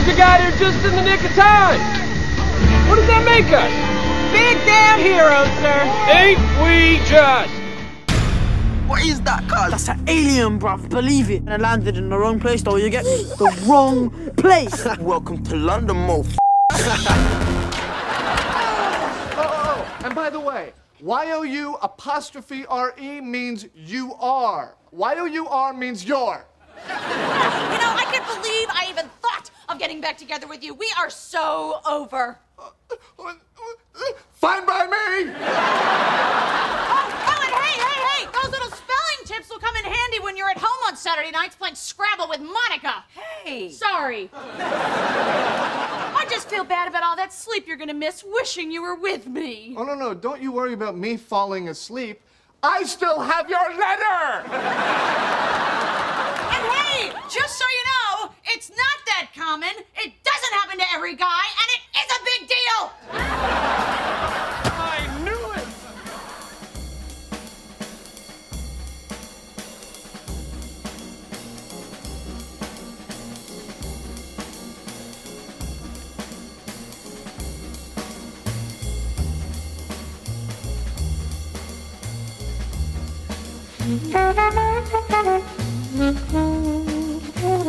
Boys, got here just in the nick of time. What does that make us? Big damn heroes, sir. Ain't we just? What is that, cuz? That's an alien, bruv. Believe it. And I landed in the wrong place, though. You get me? The wrong place. Welcome to London, mo. Oh, oh, oh, and by the way, Y-O-U apostrophe R-E means you are. Y-O-U-R means you're. You know, I can't believe I even thought of getting back together with you. We are so over. Fine by me! Oh, and hey, hey, hey! Those little spelling tips will come in handy when you're at home on Saturday nights playing Scrabble with Monica. Hey. Sorry. I just feel bad about all that sleep you're gonna miss wishing you were with me. Oh, no, no, don't you worry about me falling asleep. I still have your letter! And hey, just so you know, it's not that common. It doesn't happen to every guy, and it is a big deal. I knew it.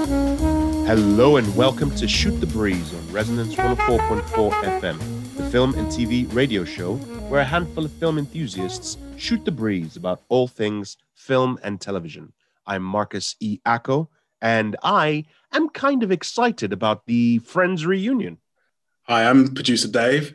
Hello and welcome to Shoot the Breeze on Resonance 104.4 FM, the film and TV radio show where a handful of film enthusiasts shoot the breeze about all things film and television. I'm Marcus E. Acko, and I am kind of excited about the Friends reunion. Hi, I'm producer Dave.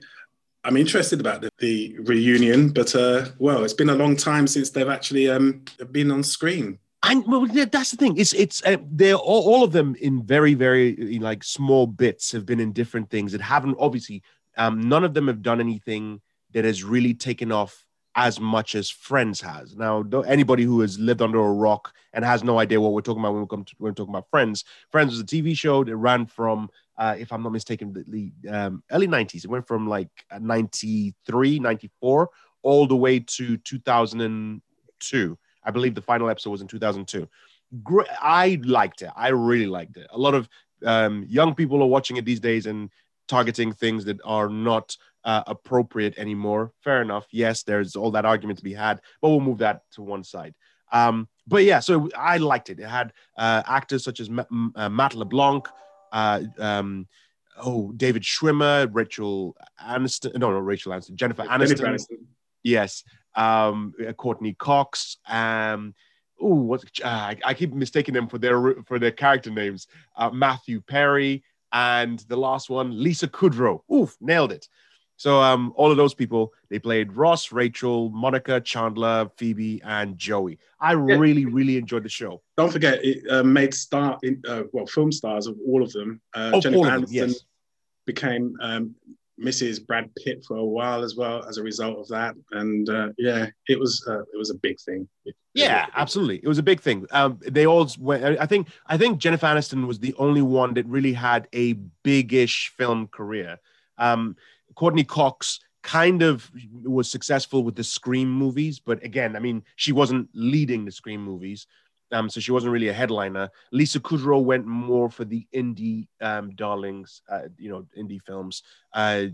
I'm interested about the, the reunion, but uh, well, it's been a long time since they've actually um, been on screen. And well, that's the thing. It's it's uh, they're all, all of them in very very like small bits have been in different things. It haven't obviously. Um, none of them have done anything that has really taken off as much as Friends has. Now, anybody who has lived under a rock and has no idea what we're talking about when we come to when we're talking about Friends, Friends was a TV show that ran from, uh, if I'm not mistaken, the, the um, early 90s. It went from like 93, 94, all the way to 2002. I believe the final episode was in 2002. Great. I liked it. I really liked it. A lot of um, young people are watching it these days and targeting things that are not uh, appropriate anymore. Fair enough. Yes, there's all that argument to be had, but we'll move that to one side. Um, but yeah, so I liked it. It had uh, actors such as Ma- uh, Matt LeBlanc, uh, um, oh David Schwimmer, Rachel Aniston. No, no, Rachel Aniston. Jennifer Aniston. Jennifer Aniston. Yes. Um, uh, Courteney Cox. Um, oh, what? Uh, I, keep mistaking them for their for their character names. Uh, Matthew Perry and the last one, Lisa Kudrow. Oof, nailed it. So um, all of those people, they played Ross, Rachel, Monica, Chandler, Phoebe, and Joey. I really, really enjoyed the show. Don't forget, it uh, made star in, uh, well film stars of all of them. Uh, Of Jennifer all of them, Aniston yes. became um, Mrs. Brad Pitt for a while as well as a result of that, and uh, yeah, it was uh, it was a big thing. It- it Yeah, was- absolutely. It was a big thing. Um, they all went. I think. I think Jennifer Aniston was the only one that really had a big-ish film career. Um, Courteney Cox kind of was successful with the Scream movies, but again, I mean, she wasn't leading the Scream movies. Um, so she wasn't really a headliner. Lisa Kudrow went more for the indie um, darlings, uh, you know, indie films. Uh,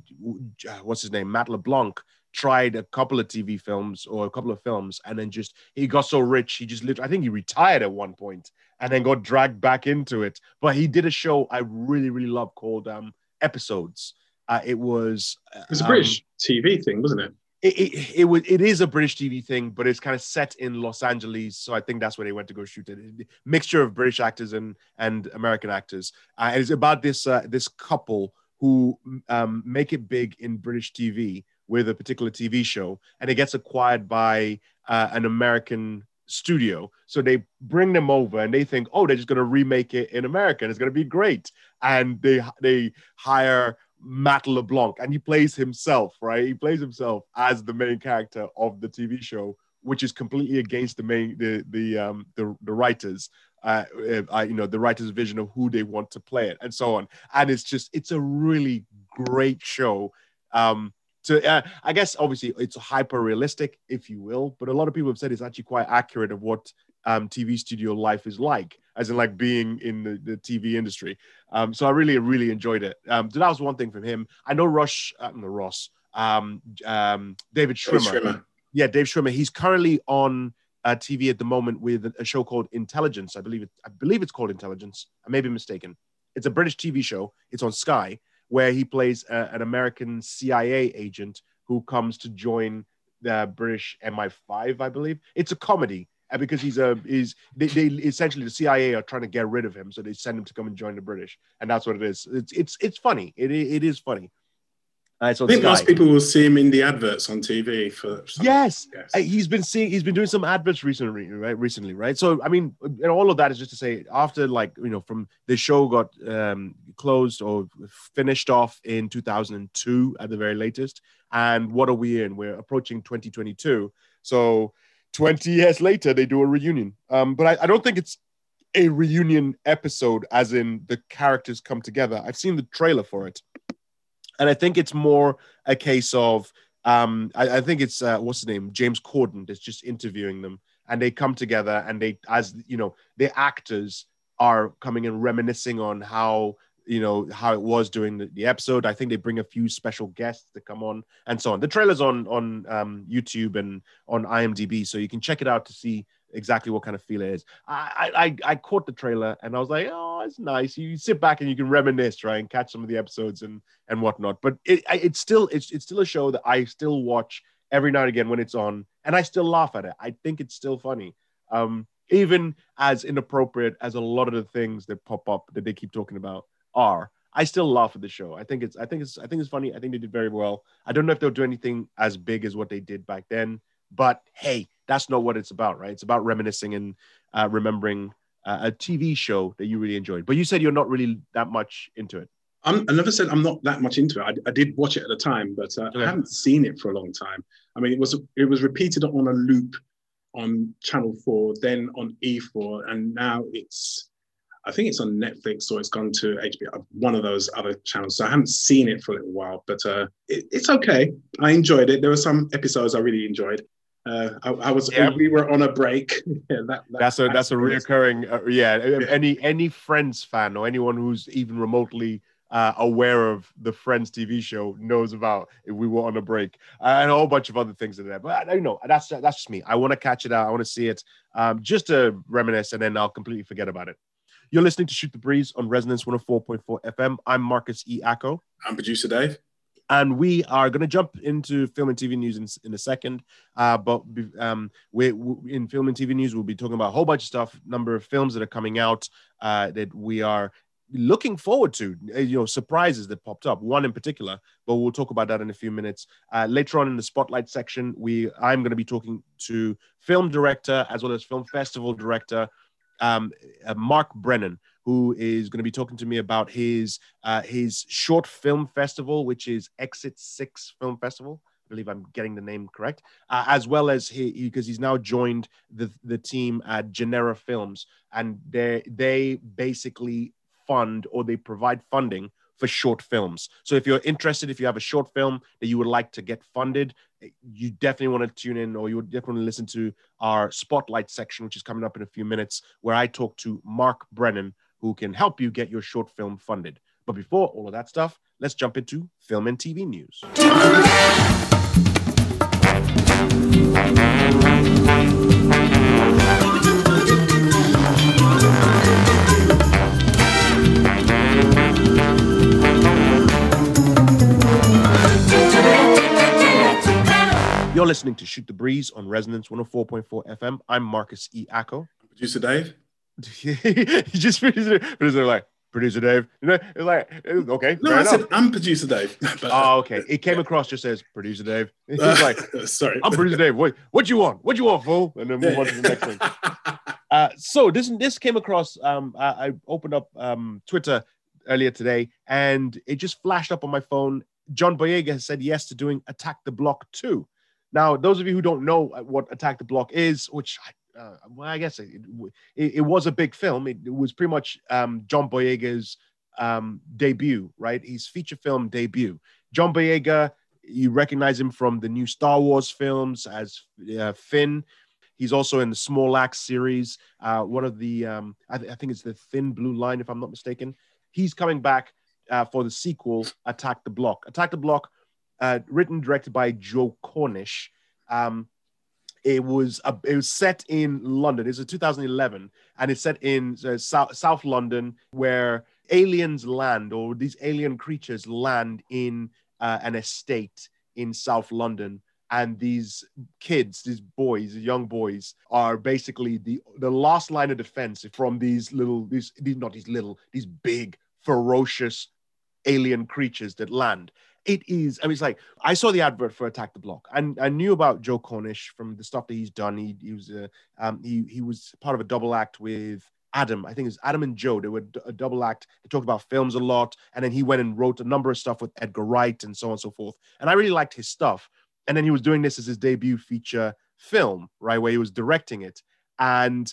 what's his name? Matt LeBlanc tried a couple of TV films or a couple of films, and then just he got so rich, he just literally, I think he retired at one point and then got dragged back into it. But he did a show I really, really love called um, Episodes. Uh, it was It was a um, British TV thing, wasn't it? It, it, it, was, it is a British TV thing, but it's kind of set in Los Angeles. So I think that's where they went to go shoot it. Mixture of British actors and, and American actors. Uh, and it's about this, uh, this couple who um, make it big in British TV with a particular TV show, and it gets acquired by uh, an American studio. So they bring them over and they think, oh, they're just going to remake it in America and it's going to be great. And they, they hire Matt LeBlanc, and he plays himself, right? He plays himself as the main character of the TV show, which is completely against the main the the um the, the writers, uh, uh, you know, the writers' vision of who they want to play it, and so on. And it's just it's a really great show. Um, so uh, I guess obviously it's hyper realistic, if you will, but a lot of people have said it's actually quite accurate of what um, TV studio life is like. As in like being in the, the TV industry. Um, so I really, really enjoyed it. Um, so that was one thing from him. I know Rush, uh, no, Ross, um, um, David Schwimmer. Schwimmer. Yeah, Dave Schwimmer. He's currently on uh, TV at the moment with a show called Intelligence. I believe it. I believe it's called Intelligence. I may be mistaken. It's a British TV show. It's on Sky, where he plays uh, an American CIA agent who comes to join the British MI5. I believe it's a comedy. Uh, Because he's a is they, they essentially the CIA are trying to get rid of him, so they send him to come and join the British, and that's what it is. It's it's it's funny. It it is funny. Uh, it's I think Sky. most people will see him in the adverts on TV for. some- Yes, Yes. Uh, he's been seeing. He's been doing some adverts recently, right? Recently, right? So, I mean, and all of that is just to say, after like you know, from the show got um, closed or finished off in 2002 at the very latest, and what are we in? We're approaching 2022. So, 20 years later, they do a reunion. Um, but I, I don't think it's a reunion episode, as in the characters come together. I've seen the trailer for it, and I think it's more a case of um, I, I think it's uh, what's the name James Corden that's just interviewing them, and they come together and they, as you know, the actors are coming and reminiscing on how you know how it was during the, the episode. I think they bring a few special guests to come on and so on. The trailer's on on um, YouTube and on IMDb, so you can check it out to see exactly what kind of feel it is. I, I I- caught the trailer and I was like, oh, it's nice. You sit back and you can reminisce, right, and catch some of the episodes and and whatnot. But it it's still it's it's still a show that I still watch every now and again when it's on, and I still laugh at it. I think it's still funny. Um, even as inappropriate as a lot of the things that pop up that they keep talking about are. I still laugh at the show. I think it's I think it's I think it's funny. I think they did very well. I don't know if they'll do anything as big as what they did back then, but hey, that's not what it's about, right? It's about reminiscing and uh, remembering uh, a TV show that you really enjoyed. But you said you're not really that much into it. I'm, I never said I'm not that much into it. I, I did watch it at the time, but uh, Okay. I haven't seen it for a long time. I mean, it was it was repeated on a loop on Channel Four, then on E4, and now it's I think it's on Netflix or it's gone to HBO, one of those other channels. So I haven't seen it for a little while, but uh, it, it's okay. I enjoyed it. There were some episodes I really enjoyed. Uh, I, I was Yeah. we were on a break. yeah, that, that- That's a that's a reoccurring uh, yeah, Any any Friends fan or anyone who's even remotely uh, aware of the Friends TV show knows about if we were on a break uh, and a whole bunch of other things in there. But I don't know. That's that's just me. I want to catch it out. I want to see it um, just to reminisce, and then I'll completely forget about it. You're listening to Shoot the Breeze on Resonance 104.4 FM. I'm Marcus E. Acco. I'm producer Dave. and we are going to jump into film and TV news in, in a second. Uh, but um, we, we in film and TV news, we'll be talking about a whole bunch of stuff, number of films that are coming out uh, that we are looking forward to. uh, You know, surprises that popped up. One in particular, but we'll talk about that in a few minutes. Uh, later on in the spotlight section, we I'm going to be talking to film director as well as film festival director um, uh, Mark Brennan, who is going to be talking to me about his uh, his short film festival, which is Exit Six Film Festival. I believe I'm getting the name correct, uh, as well as he because he's now joined the the team at Genera Films, and they they basically fund or they provide funding for short films. So if you're interested, if you have a short film that you would like to get funded, eh, you definitely want to tune in or you would definitely listen to our spotlight section, which is coming up in a few minutes, where I talk to Mark Brennan, who can help you get your short film funded. But before all of that stuff, let's jump into film and TV news. You're listening to Shoot the Breeze on Resonance 104.4 FM. I'm Marcus E. Acco. Producer Dave. he just producer, producer like producer Dave. You know, it's like okay. No, I enough. said I'm producer Dave. But, Oh, okay. It came across just as producer Dave. He's like, sorry. I'm producer Dave. What, what you want? What do you want, fool? And then move on to the next thing. Uh, so this this came across. Um, I, I opened up um, Twitter earlier today, and it just flashed up on my phone. John Boyega has said yes to doing Attack the Block 2. Now, those of you who don't know what Attack the Block is, which uh, well, I guess it, it, it was a big film. It, it was pretty much um, John Boyega's um, debut, right? His feature film debut. John Boyega, you recognize him from the new Star Wars films as uh, Finn. He's also in the Small Axe series. Uh, one of the, um, I, th- I think it's the Thin Blue Line, if I'm not mistaken. He's coming back uh, for the sequel, Attack the Block. Attack the Block, uh, written directed by Joe Cornish. Um, it was a, it was set in London. It's a 2011, and it's set in uh, South, South London, where aliens land or these alien creatures land in uh, an estate in South London. And these kids, these boys, young boys, are basically the the last line of defense from these little, these, these not these little, these big, ferocious alien creatures that land it is. I mean, it's like I saw the advert for Attack the Block, and I knew about Joe Cornish from the stuff that he's done. He, he was a, um, he he was part of a double act with Adam. I think it was Adam and Joe. They were a double act. They talked about films a lot, and then he went and wrote a number of stuff with Edgar Wright and so on and so forth. And I really liked his stuff. And then he was doing this as his debut feature film, right, where he was directing it, and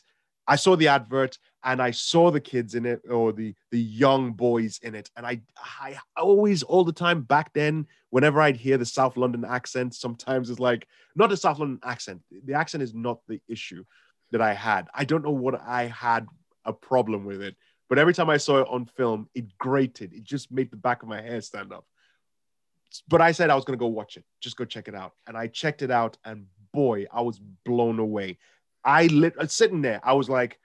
I saw the advert and I saw the kids in it or the the young boys in it, and I I always all the time back then, whenever I'd hear the South London accent, sometimes it's like not the South London accent. The accent is not the issue that I had. I don't know what I had a problem with it, but every time I saw it on film, it grated. It just made the back of my hair stand up. But I said I was gonna go watch it, just go check it out, and I checked it out, and boy, I was blown away. I lit uh, sitting there. I was like,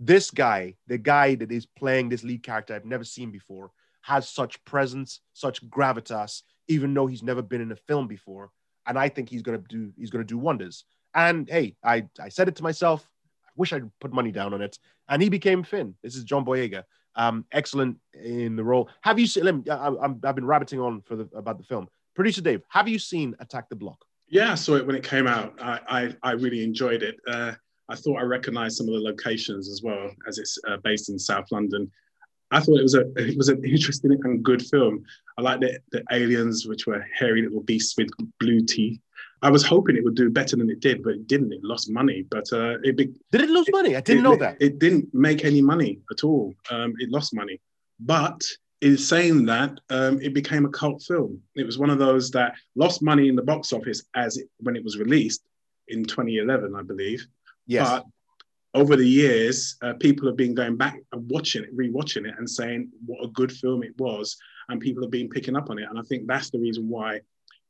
this guy, the guy that is playing this lead character I've never seen before, has such presence, such gravitas, even though he's never been in a film before. And I think he's gonna do he's gonna do wonders. And hey, I I said it to myself. I wish I'd put money down on it. And he became Finn. This is John Boyega. Um, excellent in the role. Have you seen? Let me, I, I've been rabbiting on for the about the film. Producer Dave, have you seen Attack the Block? Yeah, I saw it when it came out. I I, I really enjoyed it. Uh, I thought I recognised some of the locations as well, as it's uh, based in South London. I thought it was a it was an interesting and good film. I liked the, the aliens, which were hairy little beasts with blue teeth. I was hoping it would do better than it did, but it didn't. It lost money. But uh, it be, did it lose money? I didn't it, know that. It didn't make any money at all. Um, it lost money. But in saying that, um, it became a cult film. It was one of those that lost money in the box office as it, when it was released in 2011, I believe. Yes. But over the years, uh, people have been going back and watching it, rewatching it, and saying what a good film it was, and people have been picking up on it. And I think that's the reason why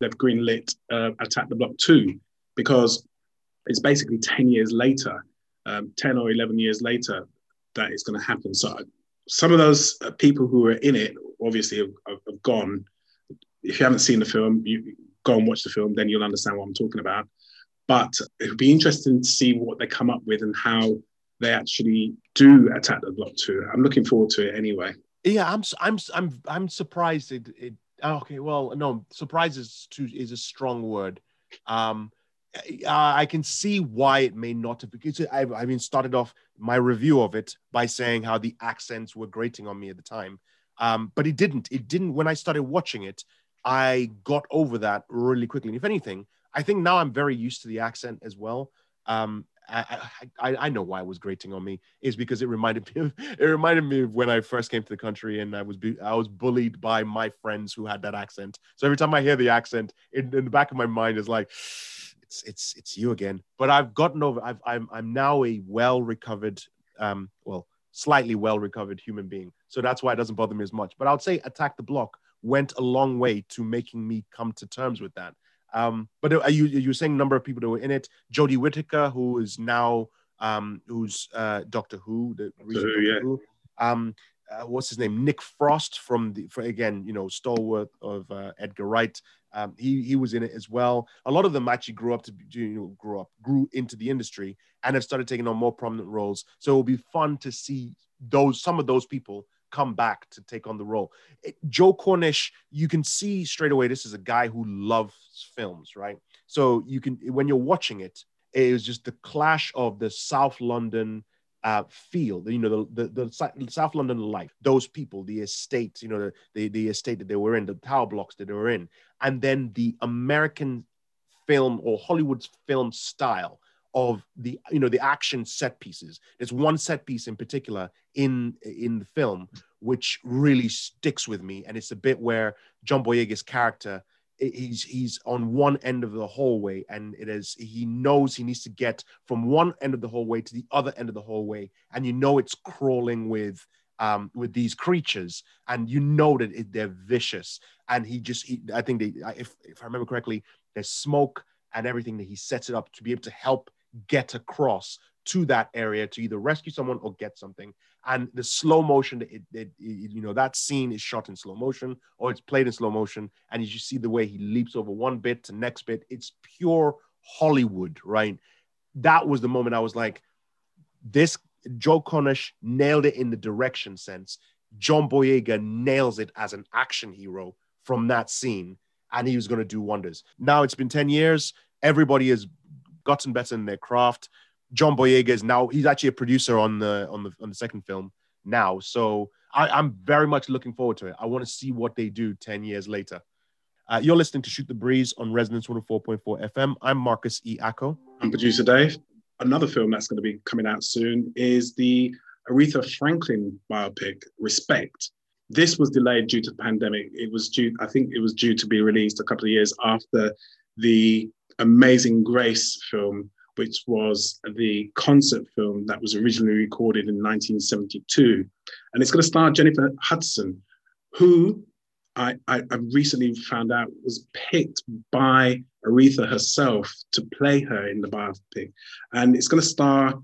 they've greenlit uh, Attack the Block 2, because it's basically 10 years later, um, 10 or 11 years later, that it's going to happen. So some of those uh, people who were in it obviously have, have, have, gone. If you haven't seen the film, you go and watch the film, then you'll understand what I'm talking about. But it would be interesting to see what they come up with and how they actually do attack the block too. I'm looking forward to it anyway. Yeah, I'm I'm I'm I'm surprised. It, it okay. Well, no, surprise is too is a strong word. Um, I can see why it may not have because I, I mean started off my review of it by saying how the accents were grating on me at the time, um, but it didn't. It didn't when I started watching it. I got over that really quickly. And if anything, I think now I'm very used to the accent as well. Um, I, I, I know why it was grating on me is because it reminded me of it reminded me of when I first came to the country and I was I was bullied by my friends who had that accent. So every time I hear the accent, in, in the back of my mind is like, it's it's it's you again. But I've gotten over. I've, I'm I'm now a well recovered, um, well, slightly well recovered human being. So that's why it doesn't bother me as much. But I would say Attack the Block went a long way to making me come to terms with that. Um, but are you you were saying a number of people that were in it? Jodie Whittaker, who is now um, who's uh, Doctor Who, the Doctor Who, yeah. Who. Um, uh, what's his name? Nick Frost from the for, again, you know, stalwart of uh, Edgar Wright. Um, he he was in it as well. A lot of them actually grew up to you know grew up grew into the industry and have started taking on more prominent roles. So it'll be fun to see those some of those people come back to take on the role. It, Joe Cornish, you can see straight away this is a guy who loves films, right? So you can when you're watching it, it was just the clash of the South London uh, feel, you know, the, the, the South London life, those people, the estate, you know, the, the, the estate that they were in, the tower blocks that they were in, and then the American film or Hollywood's film style of the you know the action set pieces there's one set piece in particular in in the film which really sticks with me and it's a bit where john boyega's character he's he's on one end of the hallway and it is he knows he needs to get from one end of the hallway to the other end of the hallway. And you know it's crawling with um with these creatures and you know that it, they're vicious. And he just he, i think they if if i remember correctly there's smoke and everything that he sets it up to be able to help get across to that area to either rescue someone or get something. And the slow motion it, it, it- you know that scene is shot in slow motion or it's played in slow motion. And as you see the way he leaps over one bit to next bit it's pure hollywood right? That was the moment i was like this joe cornish nailed it in the direction sense. John boyega nails it as an action hero from that scene. And he was going to do wonders. Now it's been 10 years. Everybody has gotten better in their craft John Boyega is now he's actually a producer on the on the on the second film now. So I, I'm very much looking forward to it. I want to see what they do 10 years later. Uh, you're listening to Shoot the Breeze on Resonance 104.4 FM. I'm Marcus E. Acko. I'm producer Dave. Another film that's going to be coming out soon is the Aretha Franklin biopic, Respect. This was delayed due to the pandemic. It was due, I think it was due to be released a couple of years after the Amazing Grace film, which was the concert film that was originally recorded in 1972. And it's going to star Jennifer Hudson, who I, I, I recently found out was picked by Aretha herself to play her in the biopic. And it's going to star,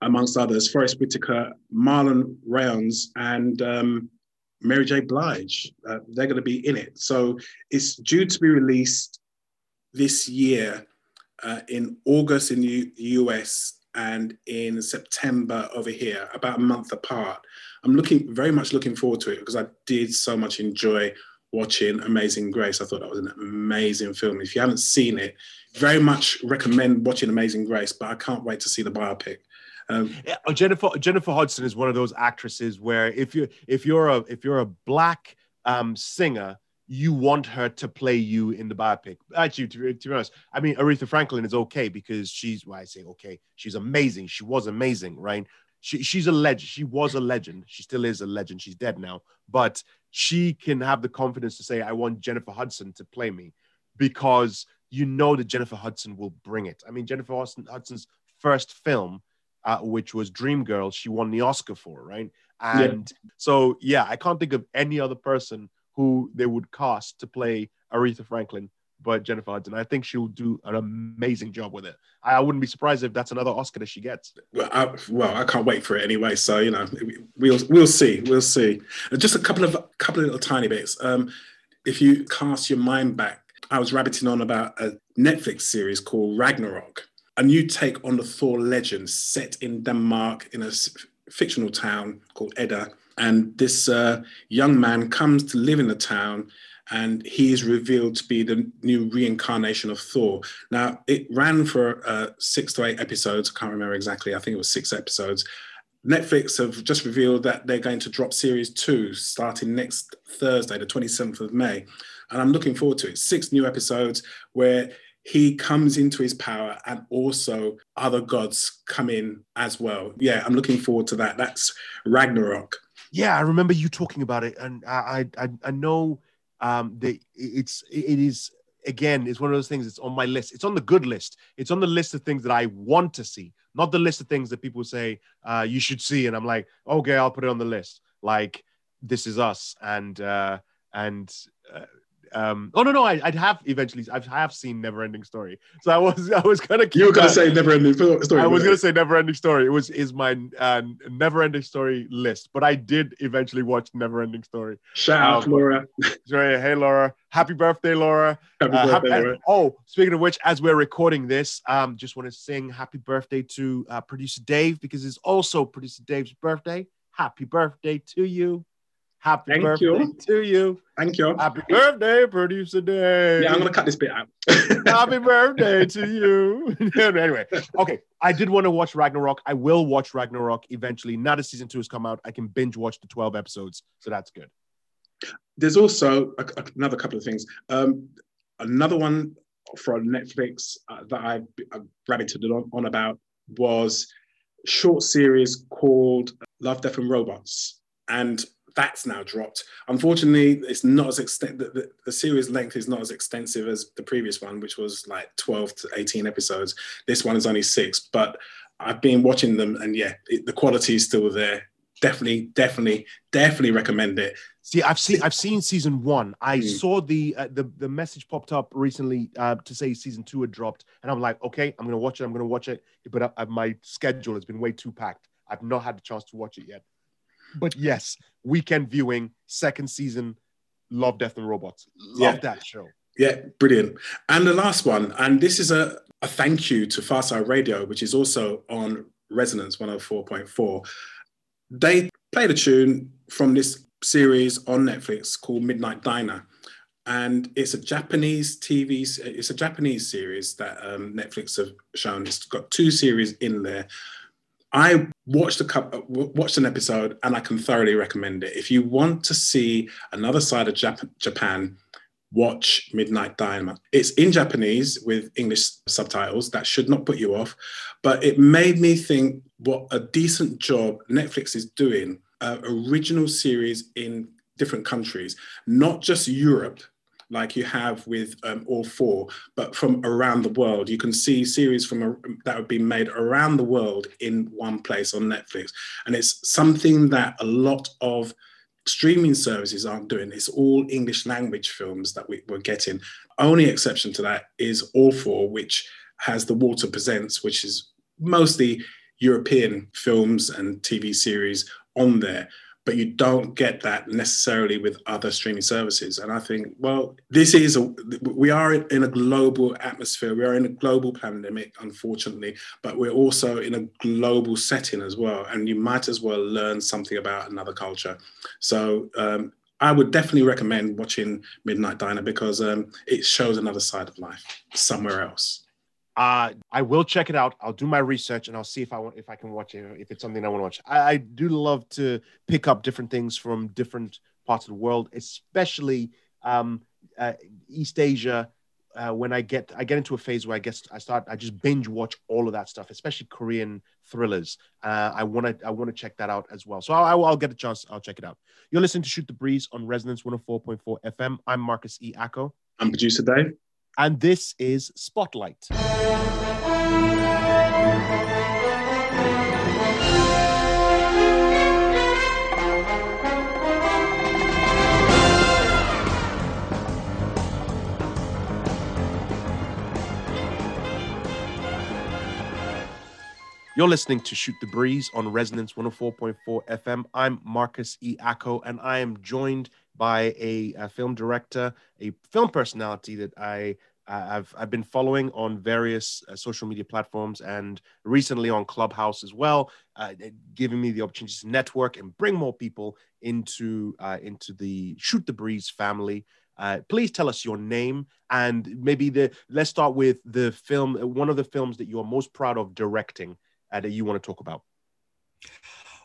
amongst others, Forest Whitaker, Marlon Wayans, and um, Mary J. Blige. Uh, they're going to be in it. So it's due to be released this year uh, in August in the US and in September over here, about a month apart. I'm looking very much looking forward to it because I did so much enjoy watching Amazing Grace. I thought that was an amazing film. If you haven't seen it, very much recommend watching Amazing Grace, but I can't wait to see the biopic. Um, Yeah, uh, Jennifer Jennifer Hudson is one of those actresses where if you if you're a if you're a black um, singer, you want her to play you in the biopic. Actually, to, be- to be honest, I mean Aretha Franklin is okay because she's well, I say okay, she's amazing. She was amazing, right? She, she's a legend. She was a legend. She still is a legend. She's dead now, but she can have the confidence to say, "I want Jennifer Hudson to play me," because you know that Jennifer Hudson will bring it. I mean, Jennifer Hudson, Hudson's first film uh, which was Dreamgirls, she won the Oscar for, right? And so, yeah, I can't think of any other person who they would cast to play Aretha Franklin but Jennifer Hudson. I think she'll do an amazing job with it. I, wouldn't be surprised if that's another Oscar that she gets. well, I, well, I can't wait for it anyway. So you know, we'll we'll see, we'll see. Just a couple of couple of little tiny bits. Um, if you cast your mind back, I was rabbiting on about a Netflix series called Ragnarok, a new take on the Thor legend set in Denmark in a fictional town called Edda. And this uh, young man comes to live in the town and he is revealed to be the new reincarnation of Thor. Now, it ran for uh, six to eight episodes. I can't remember exactly. I think it was six episodes. Netflix have just revealed that they're going to drop series two starting next Thursday, the 27th of May. And I'm looking forward to it. Six new episodes where he comes into his power and also other gods come in as well. Yeah, I'm looking forward to that. That's Ragnarok. Yeah, I remember you talking about it, and I I, I know um, that it's it is again it's one of those things. It's on my list. It's on the good list. It's on the list of things that I want to see, not the list of things that people say uh, you should see, and I'm like, okay, I'll put it on the list. Like This Is Us and uh, and. Uh, um, oh no no I, I'd have eventually I've, seen Never Ending Story so I was I was gonna keep You were going to that- say never ending story. I was gonna say Never Ending Story. It was is my uh, Never Ending Story list, but I did eventually watch Never Ending Story. Shout out, um, Laura. So, hey Laura, happy birthday, Laura. Happy Uh, birthday, happy- Laura. oh, speaking of which, as we're recording this, um, just want to sing happy birthday to uh, producer Dave because it's also producer Dave's birthday. Happy birthday to you. Happy Thank birthday you. to you. Thank you. Happy birthday, producer Dave. Yeah, I'm going to cut this bit out. Happy birthday to you. anyway, okay. I did want to watch Ragnarok. I will watch Ragnarok eventually. Now that season two has come out, I can binge watch the 12 episodes. So that's good. There's also a, a- another couple of things. Um, another one from Netflix uh, that I, I rabbited on, on about was short series called Love, Death and Robots. And that's now dropped. Unfortunately, it's not as extent. The, the, series length is not as extensive as the previous one, which was like 12 to 18 episodes. This one is only six, but I've been watching them, and yeah, it, the quality is still there. Definitely, definitely, definitely recommend it. See, I've seen I've seen season one. I mm. saw the uh, the the message popped up recently uh, to say season two had dropped, and I'm like, okay, I'm gonna watch it. I'm gonna watch it, but uh, uh, my schedule has been way too packed. I've not had the chance to watch it yet. But yes, weekend viewing, second season, Love, Death, and Robots. Love yeah. that show. Yeah, brilliant. And the last one, and this is a, a thank you to Farside Radio, which is also on Resonance 104.4. They played a tune from this series on Netflix called Midnight Diner. And it's a Japanese TV, it's a Japanese series that um, Netflix have shown. It's got two series in there. I watched a watched an episode, and I can thoroughly recommend it. If you want to see another side of Jap- Japan, watch Midnight Diner. It's in Japanese with English subtitles. That should not put you off, but it made me think what a decent job Netflix is doing. Uh, original series in different countries, not just Europe, like you have with um, all four, but from around the world. You can see series from a, that have been made around the world in one place on Netflix, and it's something that a lot of streaming services aren't doing. It's all English language films that we, we're getting. Only exception to that is All Four, which has The Walter Presents, which is mostly European films and TV series on there but you don't get that necessarily with other streaming services. And I think, well, this is a, we are in a global atmosphere. We are in a global pandemic, unfortunately, but we're also in a global setting as well. And you might as well learn something about another culture. So um, I would definitely recommend watching Midnight Diner because um, it shows another side of life somewhere else. Uh, I will check it out. I'll do my research and I'll see if I want if I can watch it if it's something I want to watch. I, I do love to pick up different things from different parts of the world, especially um, uh, East Asia. Uh, when I get I get into a phase where I guess I start I just binge watch all of that stuff, especially Korean thrillers. Uh, I want to I want to check that out as well. So I'll, I'll, get a chance. I'll check it out. You're listening to Shoot the Breeze on Resonance 104.4 FM. I'm Marcus E. Acko. I'm producer Dave and this is Spotlight. You're listening to Shoot the Breeze on Resonance 104.4 FM. I'm Marcus E. Acko, and I am joined by a, a film director, a film personality that I uh, I've I've been following on various uh, social media platforms and recently on Clubhouse as well, uh, giving me the opportunity to network and bring more people into uh, into the Shoot the Breeze family. Uh, please tell us your name and maybe the let's start with the film, one of the films that you are most proud of directing that you want to talk about.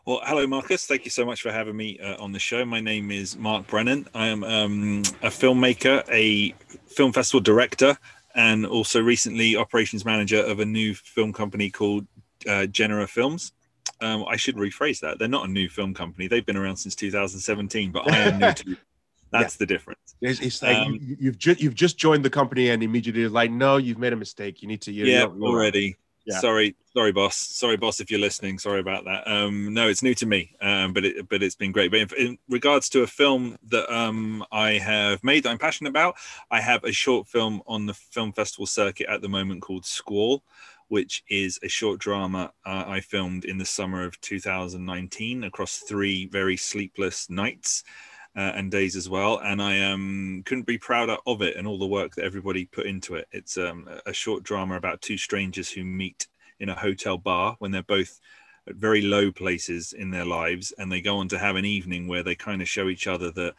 Well, hello, Marcus. Thank you so much for having me uh, on the show. My name is Mark Brennan. I am um, a filmmaker, a film festival director, and also recently operations manager of a new film company called uh, Genera Films. Um, I should rephrase that. They're not a new film company. They've been around since 2017, but I am new to. That's yeah. the difference. It's, it's like um, you, have just you've just joined the company and immediately like, no, you've made a mistake. You need to. yeah, already. Yeah. Sorry, sorry, boss. Sorry, boss, if you're listening. Sorry about that. Um, no, it's new to me, um, but it, but it's been great. But in, in regards to a film that um, I have made that I'm passionate about, I have a short film on the film festival circuit at the moment called Squall, which is a short drama uh, I filmed in the summer of 2019 across three very sleepless nights uh, and days as well. And I um, couldn't be prouder of it and all the work that everybody put into it. It's um, a short drama about two strangers who meet in a hotel bar when they're both at very low places in their lives. And they go on to have an evening where they kind of show each other that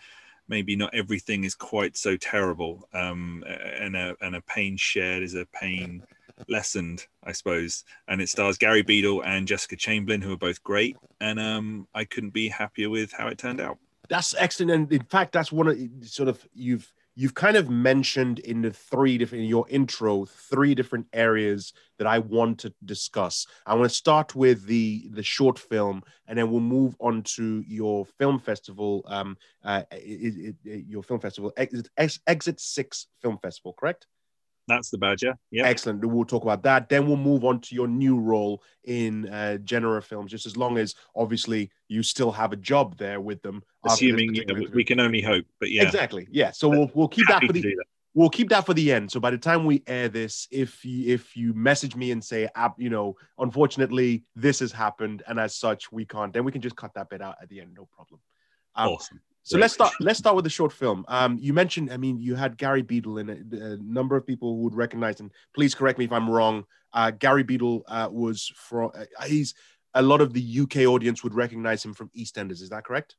maybe not everything is quite so terrible. Um, and, a, and a pain shared is a pain lessened i suppose. And it stars gary beadle and jessica chamberlain who are both great. And um, i couldn't be happier with how it turned out that's excellent. And in fact, that's one of sort of you've you've kind of mentioned in the three different in your intro three different areas that I want to discuss. I want to start with the the short film, and then we'll move on to your film festival. Um, uh, it, it, it, your film festival, Exit, Exit Six Film Festival, correct? That's the badger. Yeah. Excellent. We'll talk about that. Then we'll move on to your new role in uh, Genera Films, just as long as obviously you still have a job there with them. Assuming yeah, we can only hope, but yeah. Exactly. Yeah. So we'll we'll keep that for the we'll keep that for the end. So by the time we air this, if you, if you message me and say, you know, unfortunately this has happened, and as such we can't, then we can just cut that bit out at the end, no problem. Um, awesome. So let's start. Let's start with the short film. Um, you mentioned, I mean, you had Gary Beadle in it. A number of people who would recognize, and please correct me if I'm wrong. Uh, Gary Beadle uh, was from. Uh, he's a lot of the UK audience would recognize him from EastEnders. Is that correct?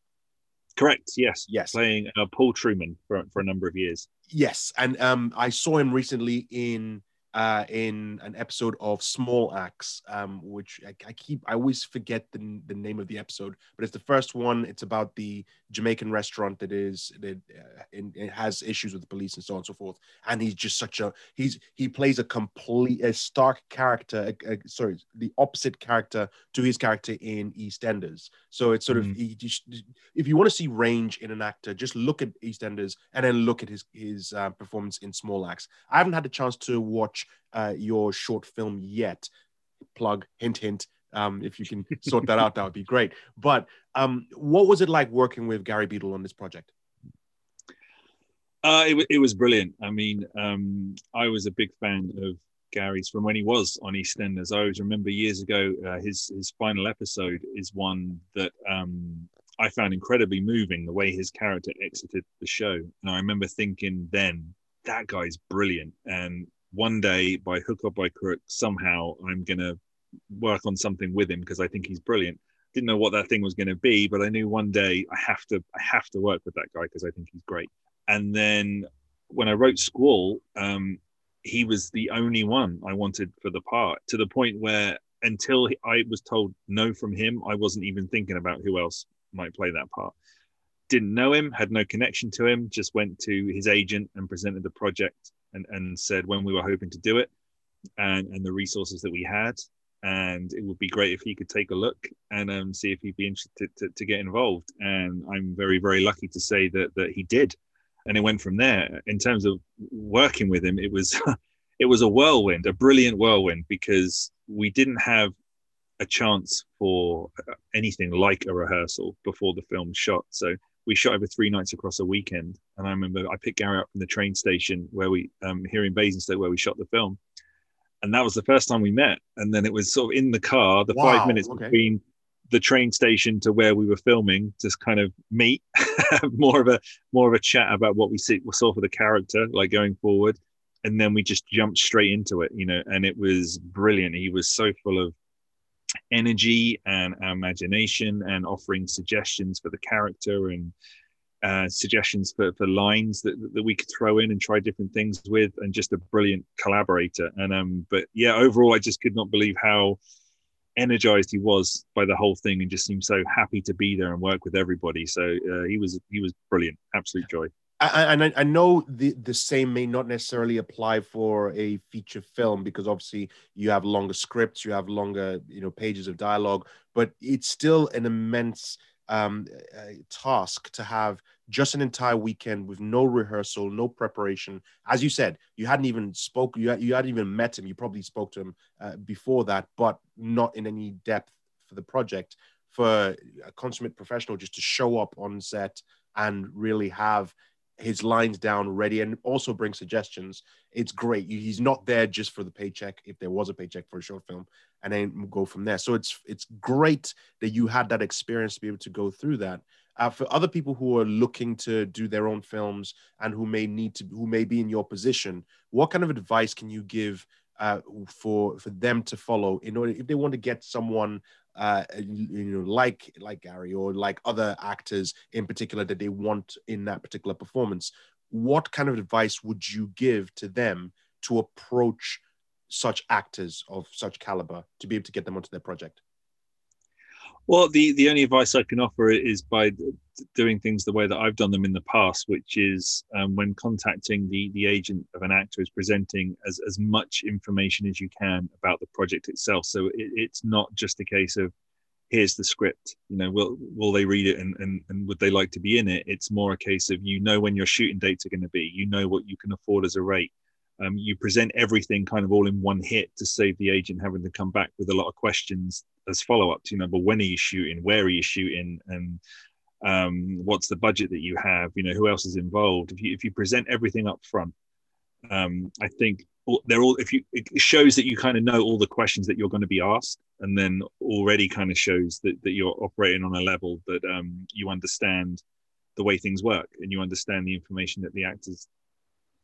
Correct. Yes. Yes. Playing uh, Paul Trueman for for a number of years. Yes, and um, I saw him recently in uh, in an episode of Small Axe, um, which I, I, keep, I always forget the, the name of the episode, but it's the first one. It's about the Jamaican restaurant that is that uh, in, it has issues with the police and so on and so forth. And he's just such a he's he plays a complete a stark character. A, a, sorry, the opposite character to his character in EastEnders. So it's sort mm-hmm. of he, if you want to see range in an actor, just look at EastEnders and then look at his his uh, performance in Small Axe. I haven't had the chance to watch uh, your short film yet. Plug hint hint um, if you can sort that out, that would be great. But um, what was it like working with Gary Beadle on this project? Uh, it, it was brilliant. I mean, um, I was a big fan of Gary's from when he was on EastEnders. I always remember years ago, uh, his his final episode is one that um, I found incredibly moving. The way his character exited the show, and I remember thinking then that guy's brilliant. And one day, by hook or by crook, somehow I'm gonna work on something with him because I think he's brilliant. Didn't know what that thing was going to be, but I knew one day I have to I have to work with that guy because I think he's great. And then when I wrote Squall, um, he was the only one I wanted for the part to the point where until I was told no from him, I wasn't even thinking about who else might play that part. Didn't know him, had no connection to him, just went to his agent and presented the project and, and said when we were hoping to do it and, and the resources that we had and it would be great if he could take a look and um, see if he'd be interested to, to, get involved. And I'm very, very lucky to say that that he did, and it went from there. In terms of working with him, it was it was a whirlwind, a brilliant whirlwind, because we didn't have a chance for uh, anything like a rehearsal before the film shot. So we shot over three nights across a weekend, and I remember I picked Gary up from the train station where we um, here in Basingstoke where we shot the film and that was the first time we met. And then it was sort of in the car, the wow, five minutes okay. between the train station to where we were filming, just kind of meet, more of a more of a chat about what we see, we saw for the character, like going forward, and then we just jumped straight into it, you know. And it was brilliant. He was so full of energy and imagination, and offering suggestions for the character and uh, suggestions for, for lines that, that we could throw in and try different things with, and just a brilliant collaborator. And um, but yeah, overall, I just could not believe how energized he was by the whole thing, and just seemed so happy to be there and work with everybody. So uh, he was he was brilliant, absolute joy. And I, I, know the, the same may not necessarily apply for a feature film because obviously you have longer scripts, you have longer you know pages of dialogue, but it's still an immense um, task to have just an entire weekend with no rehearsal, no preparation. As you said, you hadn't even spoke, you, you hadn't even met him. You probably spoke to him uh, before that, but not in any depth for the project. For a consummate professional just to show up on set and really have his lines down ready and also bring suggestions. It's great. He's not there just for the paycheck, if there was a paycheck for a short film, and then go from there. So it's it's great that you had that experience to be able to go through that. Uh, for other people who are looking to do their own films and who may need to, who may be in your position, what kind of advice can you give uh, for for them to follow in order if they want to get someone uh, you know, like like Gary or like other actors in particular that they want in that particular performance, what kind of advice would you give to them to approach such actors of such caliber to be able to get them onto their project? Well, the the only advice I can offer is by doing things the way that I've done them in the past, which is um, when contacting the the agent of an actor is presenting as as much information as you can about the project itself. So it, it's not just a case of here's the script you know will will they read it and, and and would they like to be in it it's more a case of you know when your shooting dates are going to be you know what you can afford as a rate um, you present everything kind of all in one hit to save the agent having to come back with a lot of questions as follow-ups. You know but when are you shooting? Where are you shooting? And um, what's the budget that you have? You know who else is involved? If you if you present everything up front um, i think they're all if you it shows that you kind of know all the questions that you're going to be asked and then already kind of shows that, that you're operating on a level that um, you understand the way things work and you understand the information that the actors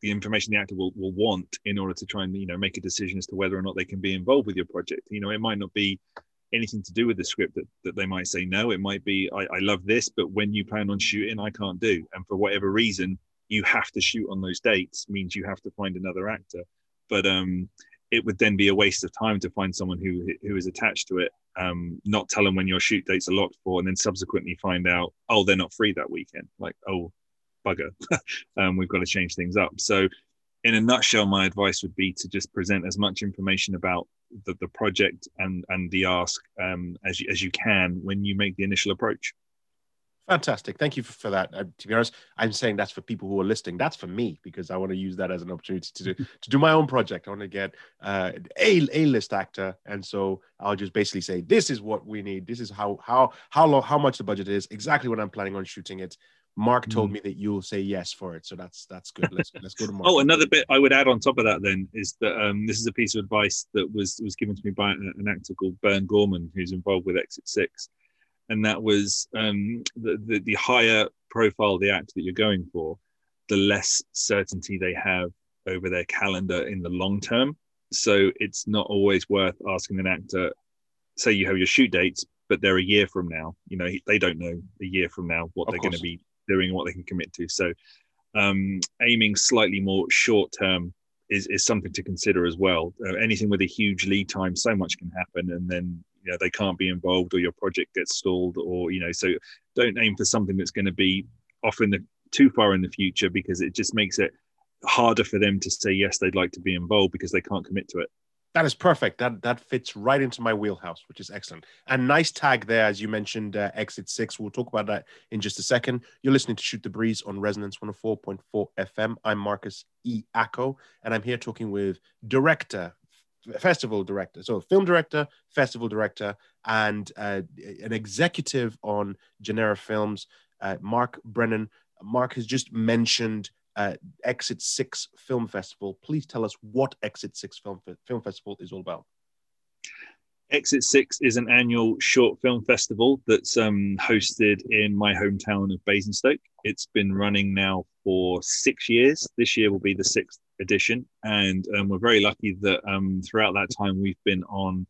the information the actor will, will want in order to try and you know make a decision as to whether or not they can be involved with your project. You know it might not be anything to do with the script that, that they might say no. It might be I, I love this but when you plan on shooting i can't do. And for whatever reason you have to shoot on those dates means you have to find another actor. But um it would then be a waste of time to find someone who who is attached to it um, not tell them when your shoot dates are locked for, and then subsequently find out, oh, they're not free that weekend. Like, oh, bugger, um, we've got to change things up. So, in a nutshell, my advice would be to just present as much information about the, the project and and the ask um, as you, as you can when you make the initial approach. Fantastic. Thank you for, for that. Uh, to be honest, I'm saying that's for people who are listening. That's for me because I want to use that as an opportunity to do to do my own project. I want to get uh, a a list actor, and so I'll just basically say this is what we need. This is how how how long how much the budget is. Exactly when I'm planning on shooting it. Mark told mm. me that you'll say yes for it, so that's that's good. Let's let's go to Mark. Oh, another bit I would add on top of that then is that um, this is a piece of advice that was was given to me by an actor called Burn Gorman, who's involved with Exit Six and that was um, the, the, the higher profile the act that you're going for, the less certainty they have over their calendar in the long term. So it's not always worth asking an actor, say you have your shoot dates, but they're a year from now. You know, they don't know a year from now what of they're going to be doing and what they can commit to. So um, aiming slightly more short term is, is something to consider as well. Uh, anything with a huge lead time, so much can happen, and then you know, they can't be involved or your project gets stalled or you know so don't aim for something that's going to be off in the too far in the future because it just makes it harder for them to say yes they'd like to be involved because they can't commit to it that is perfect. That that fits right into my wheelhouse, which is excellent. And nice tag there, as you mentioned, uh, Exit Six. We'll talk about that in just a second. You're listening to Shoot the Breeze on Resonance 104.4 FM. I'm Marcus E. Acko, and I'm here talking with director, festival director, so film director, festival director, and uh, an executive on Genera Films, uh, Mark Brennan. Mark has just mentioned uh, Exit Six Film Festival. Please tell us what Exit Six Film Film Festival is all about. Exit Six is an annual short film festival that's um, hosted in my hometown of Basingstoke. It's been running now for six years. This year will be the sixth edition, and um, we're very lucky that um, throughout that time we've been on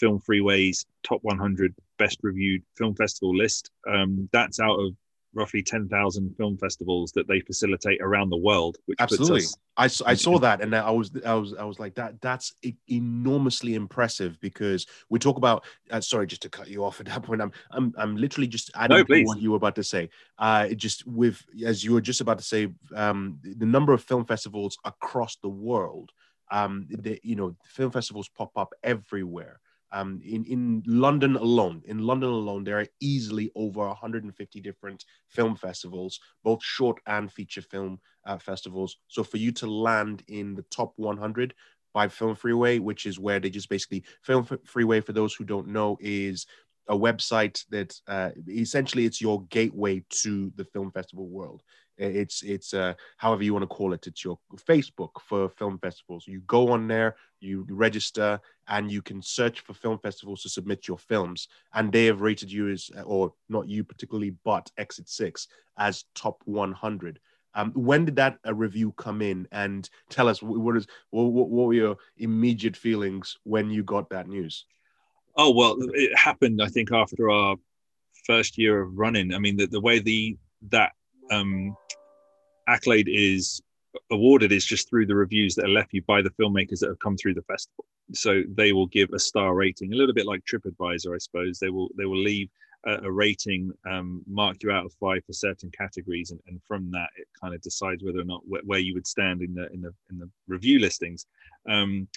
Film Freeway's top 100 best reviewed film festival list. Um, that's out of roughly 10,000 film festivals that they facilitate around the world. Which Absolutely. I, I saw that and I was, I was, I was like that, that's enormously impressive because we talk about, uh, sorry, just to cut you off at that point. I'm, I'm, I'm literally just adding no, to what you were about to say. Uh, just with, as you were just about to say, um, the number of film festivals across the world, um, the, you know, film festivals pop up everywhere. Um, in, in London alone, in London alone, there are easily over 150 different film festivals, both short and feature film uh, festivals. So for you to land in the top 100 by Film Freeway, which is where they just basically Film Freeway, for those who don't know, is a website that uh, essentially it's your gateway to the film festival world. It's it's uh, however you want to call it. It's your Facebook for film festivals. You go on there, you register, and you can search for film festivals to submit your films. And they have rated you as, or not you particularly, but Exit Six as top 100. Um, when did that uh, review come in? And tell us what is what, what were your immediate feelings when you got that news? Oh well, it happened. I think after our first year of running. I mean, the, the way the that um, accolade is awarded is just through the reviews that are left you by the filmmakers that have come through the festival. So they will give a star rating, a little bit like TripAdvisor, I suppose. They will they will leave a, a rating, um, mark you out of five for certain categories, and, and from that it kind of decides whether or not wh- where you would stand in the in the in the review listings. Um,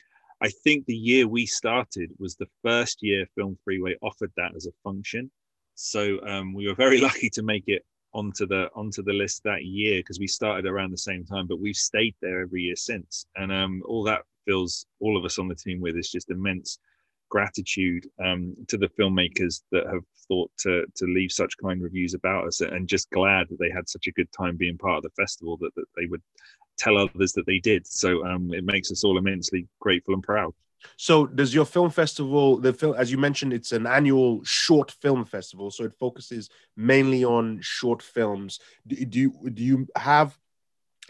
I think the year we started was the first year Film Freeway offered that as a function. So um, we were very lucky to make it onto the onto the list that year because we started around the same time, but we've stayed there every year since. And um, all that fills all of us on the team with is just immense gratitude um, to the filmmakers that have thought to to leave such kind reviews about us, and just glad that they had such a good time being part of the festival that, that they would tell others that they did. So um, it makes us all immensely grateful and proud. So does your film festival, the film, as you mentioned, it's an annual short film festival. So it focuses mainly on short films. Do, do you do you have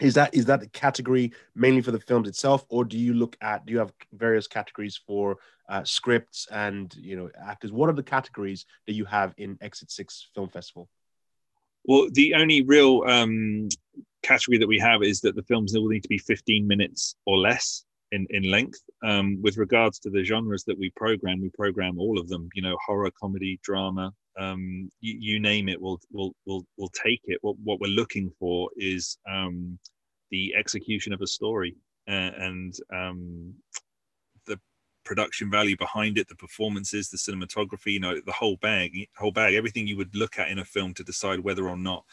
is that is that a category mainly for the films itself, or do you look at do you have various categories for uh, scripts and you know actors? What are the categories that you have in Exit Six Film Festival? Well, the only real um, category that we have is that the films will need to be 15 minutes or less in, in length. Um, with regards to the genres that we program, we program all of them. You know, horror, comedy, drama, um, you, you, name it. We'll we'll we'll we'll take it. What what we're looking for is um, the execution of a story uh, and um, production value behind it, the performances, the cinematography. You know, the whole bag, whole bag, everything you would look at in a film to decide whether or not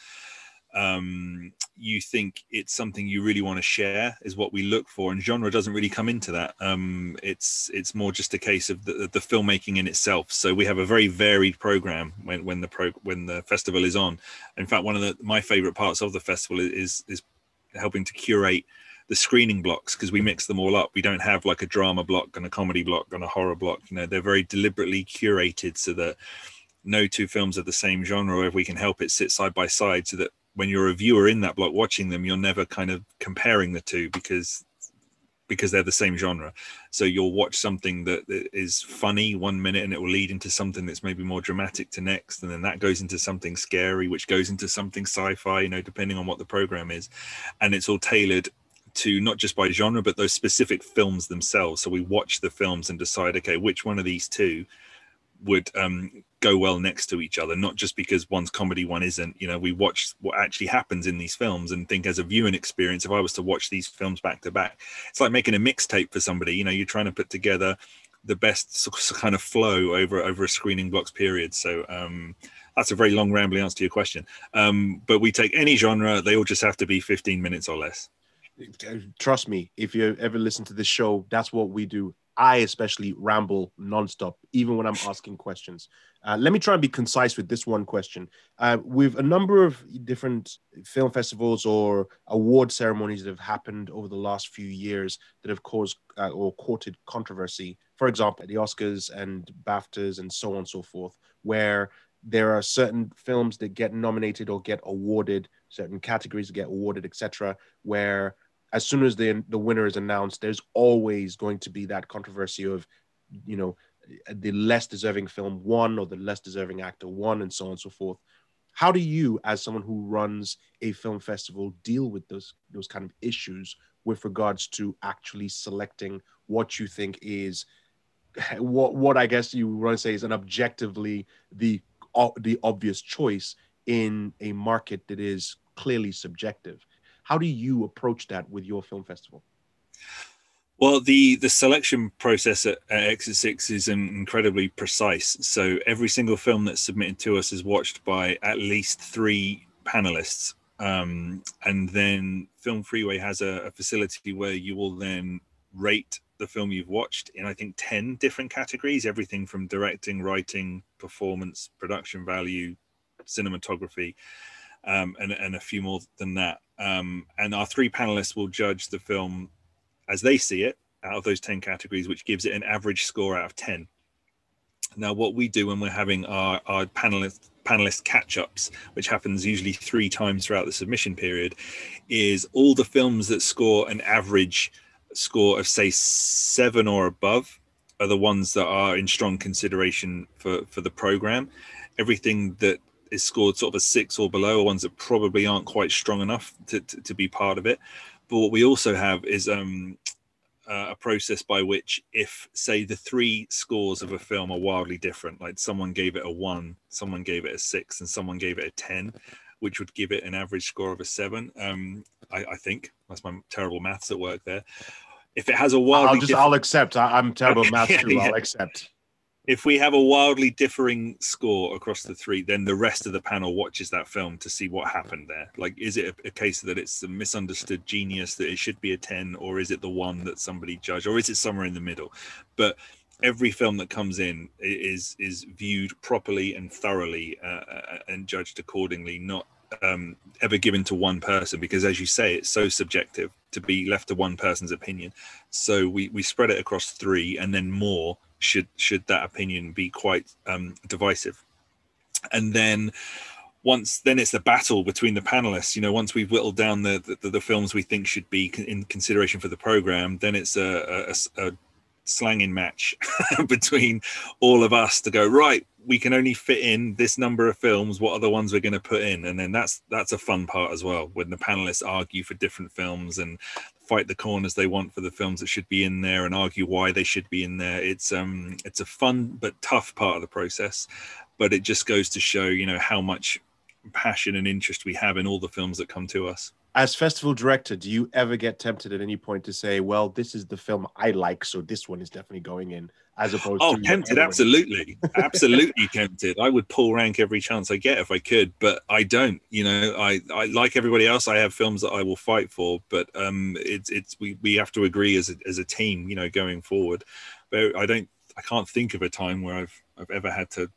um, you think it's something you really want to share is what we look for and genre doesn't really come into that um, it's it's more just a case of the, the filmmaking in itself so we have a very varied program when, when the pro when the festival is on in fact one of the my favorite parts of the festival is is helping to curate the screening blocks because we mix them all up we don't have like a drama block and a comedy block and a horror block you know they're very deliberately curated so that no two films of the same genre if we can help it sit side by side so that when you're a viewer in that block watching them, you're never kind of comparing the two because because they're the same genre. So you'll watch something that, that is funny one minute and it will lead into something that's maybe more dramatic to next. And then that goes into something scary, which goes into something sci-fi, you know, depending on what the program is. And it's all tailored to not just by genre, but those specific films themselves. So we watch the films and decide, okay, which one of these two would um, go well next to each other, not just because one's comedy, one isn't. You know, we watch what actually happens in these films and think as a viewing experience, if I was to watch these films back to back, it's like making a mixtape for somebody. You know, you're trying to put together the best kind of flow over over a screening blocks period. So um, that's a very long rambling answer to your question. Um, but we take any genre; they all just have to be 15 minutes or less. Trust me, if you ever listen to this show, that's what we do I especially ramble nonstop, even when I'm asking questions. Uh, let me try and be concise with this one question. Uh, with a number of different film festivals or award ceremonies that have happened over the last few years that have caused uh, or courted controversy, for example, the Oscars and BAFTAs and so on and so forth, where there are certain films that get nominated or get awarded, certain categories get awarded, etc., where as soon as the the winner is announced, there's always going to be that controversy of, you know, the less deserving film won or the less deserving actor won, and so on and so forth. How do you, as someone who runs a film festival, deal with those those kind of issues with regards to actually selecting what you think is what what I guess you want to say is an objectively the the obvious choice in a market that is clearly subjective. How do you approach that with your film festival? Well, the the selection process at, at Exit Six is incredibly precise. So every single film that's submitted to us is watched by at least three panelists, um, and then Film Freeway has a, a facility where you will then rate the film you've watched in I think ten different categories, everything from directing, writing, performance, production value, cinematography, um, and, and a few more than that. Um, and our three panelists will judge the film as they see it out of those 10 categories, which gives it an average score out of 10. Now, what we do when we're having our, our panelist panelist catch ups, which happens usually three times throughout the submission period, is all the films that score an average score of, say, seven or above are the ones that are in strong consideration for, for the program. Everything that is scored sort of a six or below, or ones that probably aren't quite strong enough to, to, to be part of it. but what we also have is um, uh, a process by which, if say the three scores of a film are wildly different, like someone gave it a one, someone gave it a six, and someone gave it a ten, which would give it an average score of a seven. Um, I, I think that's my terrible maths at work there. If it has a wildly I'll just different- I'll accept. I, I'm terrible at math Yeah, too. yeah. I'll accept. If we have a wildly differing score across the three, then the rest of the panel watches that film to see what happened there. Like, is it a, a case that it's a misunderstood genius that it should be a 10, or is it the one that somebody judged, or is it somewhere in the middle? But every film that comes in is is viewed properly and thoroughly uh, uh, and judged accordingly, not um, ever given to one person because, as you say, it's so subjective to be left to one person's opinion. So we we spread it across three, and then more should should that opinion be quite um, divisive. And then once then it's the battle between the panelists. You know, once we've whittled down the the, the films we think should be in consideration for the program, then it's a a slanging match between all of us to go right we can only fit in this number of films what are the ones we're going to put in. And then that's that's a fun part as well when the panelists argue for different films and fight the corners they want for the films that should be in there and argue why they should be in there. It's um it's a fun but tough part of the process but it just goes to show you know how much passion and interest we have in all the films that come to us As festival director, do you ever get tempted at any point to say, "Well, this is the film I like, so this one is definitely going in," as opposed Oh, to tempted, absolutely, absolutely tempted. I would pull rank every chance I get if I could, but I don't. You know, I, I like everybody else. I have films that I will fight for, but um, it's it's we, we have to agree as a, as a team. You know, going forward. But I don't. I can't think of a time where I've I've ever had to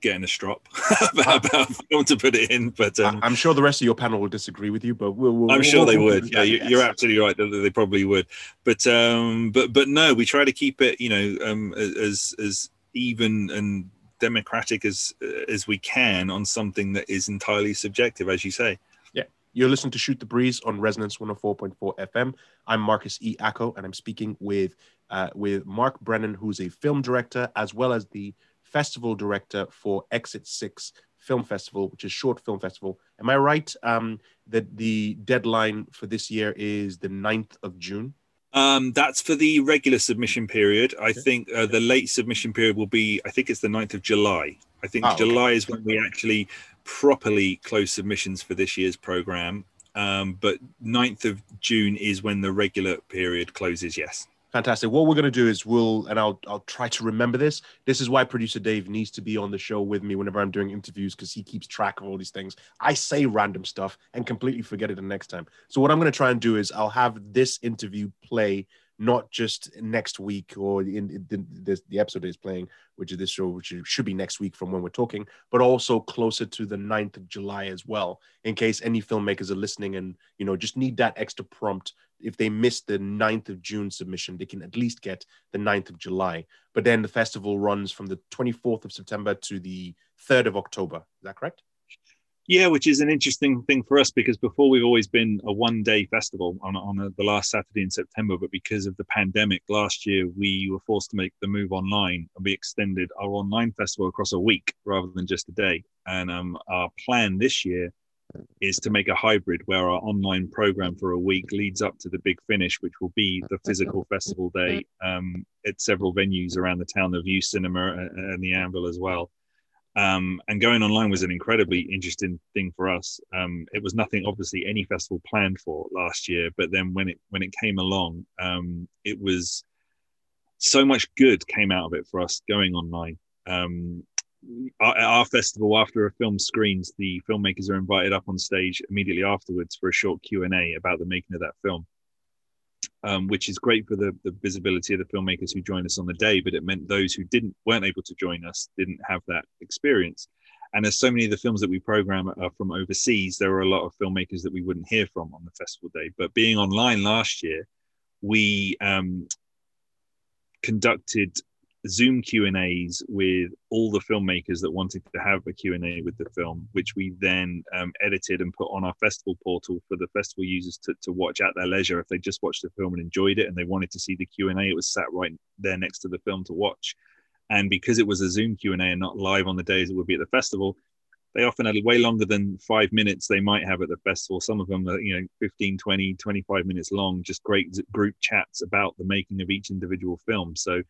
get in a strop about, about film to put it in. But um, I'm sure the rest of your panel will disagree with you, but we'll. we'll I'm sure we'll- they would. Yeah, you, you're absolutely right. That they probably would. But um, but but no, we try to keep it, you know, um, as as even and democratic as as we can on something that is entirely subjective, as you say. Yeah. You're listening to Shoot the Breeze on Resonance 104.4 FM. I'm Marcus E. Acko, and I'm speaking with uh, with Mark Brennan, who's a film director as well as the festival director for Exit Six Film Festival, which is short film festival. Am I right um, that the deadline for this year is the 9th of June? Um, that's for the regular submission period. I think uh, the late submission period will be, I think it's the 9th of July. I think Oh, okay. July is when we actually properly close submissions for this year's program. Um, but 9th of June is when the regular period closes, yes. Fantastic. What we're going to do is we'll, and I'll, I'll try to remember this. This is why producer Dave needs to be on the show with me whenever I'm doing interviews because he keeps track of all these things. I say random stuff and completely forget it the next time. So what I'm going to try and do is I'll have this interview play not just next week or in, the, the, the episode is playing, which is this show, which should be next week from when we're talking, but also closer to the 9th of July as well, in case any filmmakers are listening and, you know, just need that extra prompt if they miss the 9th of June submission, they can at least get the 9th of July. But then the festival runs from the 24th of September to the 3rd of October. Is that correct? Yeah, which is an interesting thing for us because before we've always been a one day festival on, on a, the last Saturday in September. But because of the pandemic last year, we were forced to make the move online and we extended our online festival across a week rather than just a day. And um, our plan this year is to make a hybrid where our online program for a week leads up to the big finish, which will be the physical festival day um, at several venues around the town of Vue Cinema and and the Anvil as well. Um, and going online was an incredibly interesting thing for us. Um, it was nothing, obviously, any festival planned for last year, but then when it when it came along, um, it was so much good came out of it for us going online. Um, our, our festival, after a film screens, the filmmakers are invited up on stage immediately afterwards for a short Q and A about the making of that film um, which is great for the, the visibility of the filmmakers who joined us on the day, but it meant those who didn't weren't able to join us didn't have that experience. And as so many of the films that we program are from overseas, there were a lot of filmmakers that we wouldn't hear from on the festival day. But being online last year, we um, conducted Zoom Q and A's with all the filmmakers that wanted to have a Q and A with the film, which we then um, edited and put on our festival portal for the festival users to, to watch at their leisure. If they just watched the film and enjoyed it, and they wanted to see the Q and A, it was sat right there next to the film to watch. And because it was a Zoom Q and A and not live on the days it would be at the festival, they often had way longer than five minutes they might have at the festival. Some of them are, you know, 15, 20, 25 minutes long, just great group chats about the making of each individual film. So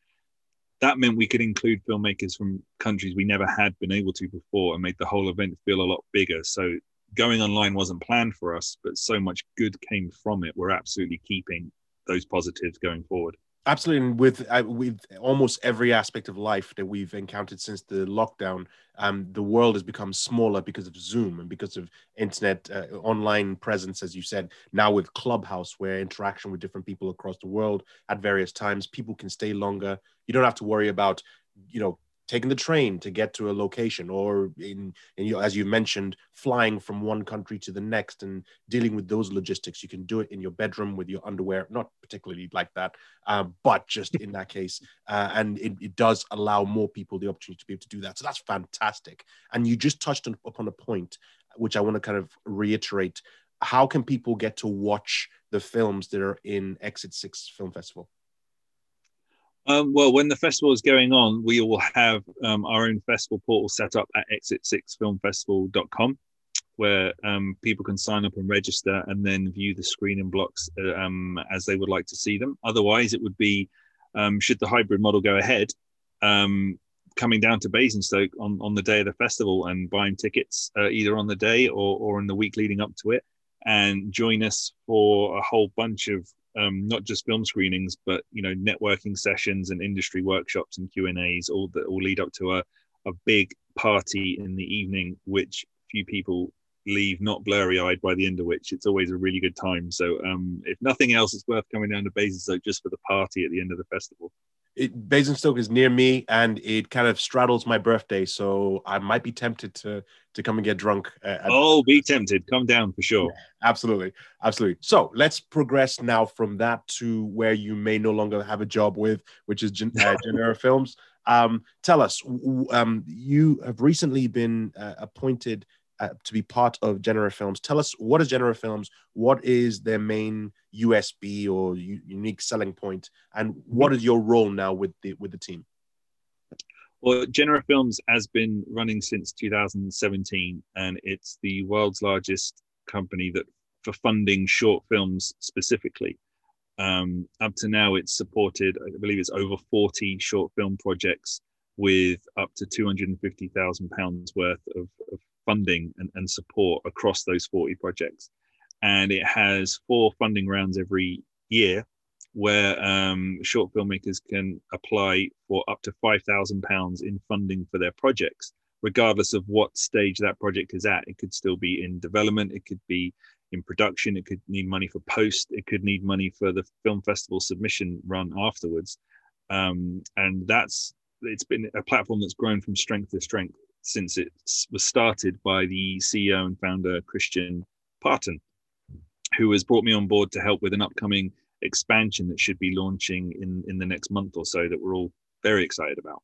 that meant we could include filmmakers from countries we never had been able to before and made the whole event feel a lot bigger. So going online wasn't planned for us, but so much good came from it. We're absolutely keeping those positives going forward. Absolutely, and with uh, with almost every aspect of life that we've encountered since the lockdown, um, the world has become smaller because of Zoom and because of internet uh, online presence, as you said. Now with Clubhouse, where interaction with different people across the world at various times, people can stay longer. You don't have to worry about, you know, taking the train to get to a location or in, in you know, as you mentioned flying from one country to the next and dealing with those logistics. You can do it in your bedroom with your underwear not particularly like that uh, but just in that case. Uh, and it, it, does allow more people the opportunity to be able to do that. So that's fantastic. And you just touched on, upon a point which i want to kind of reiterate. How can people get to watch the films that are in exit 6 film festival um, well, when the festival is going on, we will have um, our own festival portal set up at exit6filmfestival.com where um, people can sign up and register and then view the screening blocks uh, um, as they would like to see them. Otherwise, it would be, um, should the hybrid model go ahead, um, coming down to Basingstoke on, on the day of the festival and buying tickets uh, either on the day or, or in the week leading up to it and join us for a whole bunch of um, not just film screenings, but you know, networking sessions and industry workshops and Q and A's, all that all lead up to a, a big party in the evening, which few people leave not blurry eyed by the end of which it's always a really good time. So, um, if nothing else, it's worth coming down to Basingstoke just for the party at the end of the festival it, Basingstoke is near me and it kind of straddles my birthday, so I might be tempted to to come and get drunk. At, oh, be tempted. Come down for sure. Yeah, absolutely, absolutely. So let's progress now from that to where you may no longer have a job with, which is Gen- uh, Genera Films. Um, tell us, um, you have recently been uh, appointed uh, to be part of Genera Films. Tell us what is Genera Films, what is their main USB or u- unique selling point, and what is your role now with the with the team? Well, Genera Films has been running since 2017, and it's the world's largest company that for funding short films specifically. Um, up to now, it's supported, I believe it's over 40 short film projects with up to 250,000 pounds worth of, of funding and, and support across those 40 projects. And it has four funding rounds every year where um, short filmmakers can apply for up to £5,000 in funding for their projects, regardless of what stage that project is at. It could still be in development, it could be in production, it could need money for post, it could need money for the film festival submission run afterwards. Um, and that's it's been a platform that's grown from strength to strength since it was started by the CEO and founder Christian Parton, who has brought me on board to help with an upcoming expansion that should be launching in in the next month or so that we're all very excited about.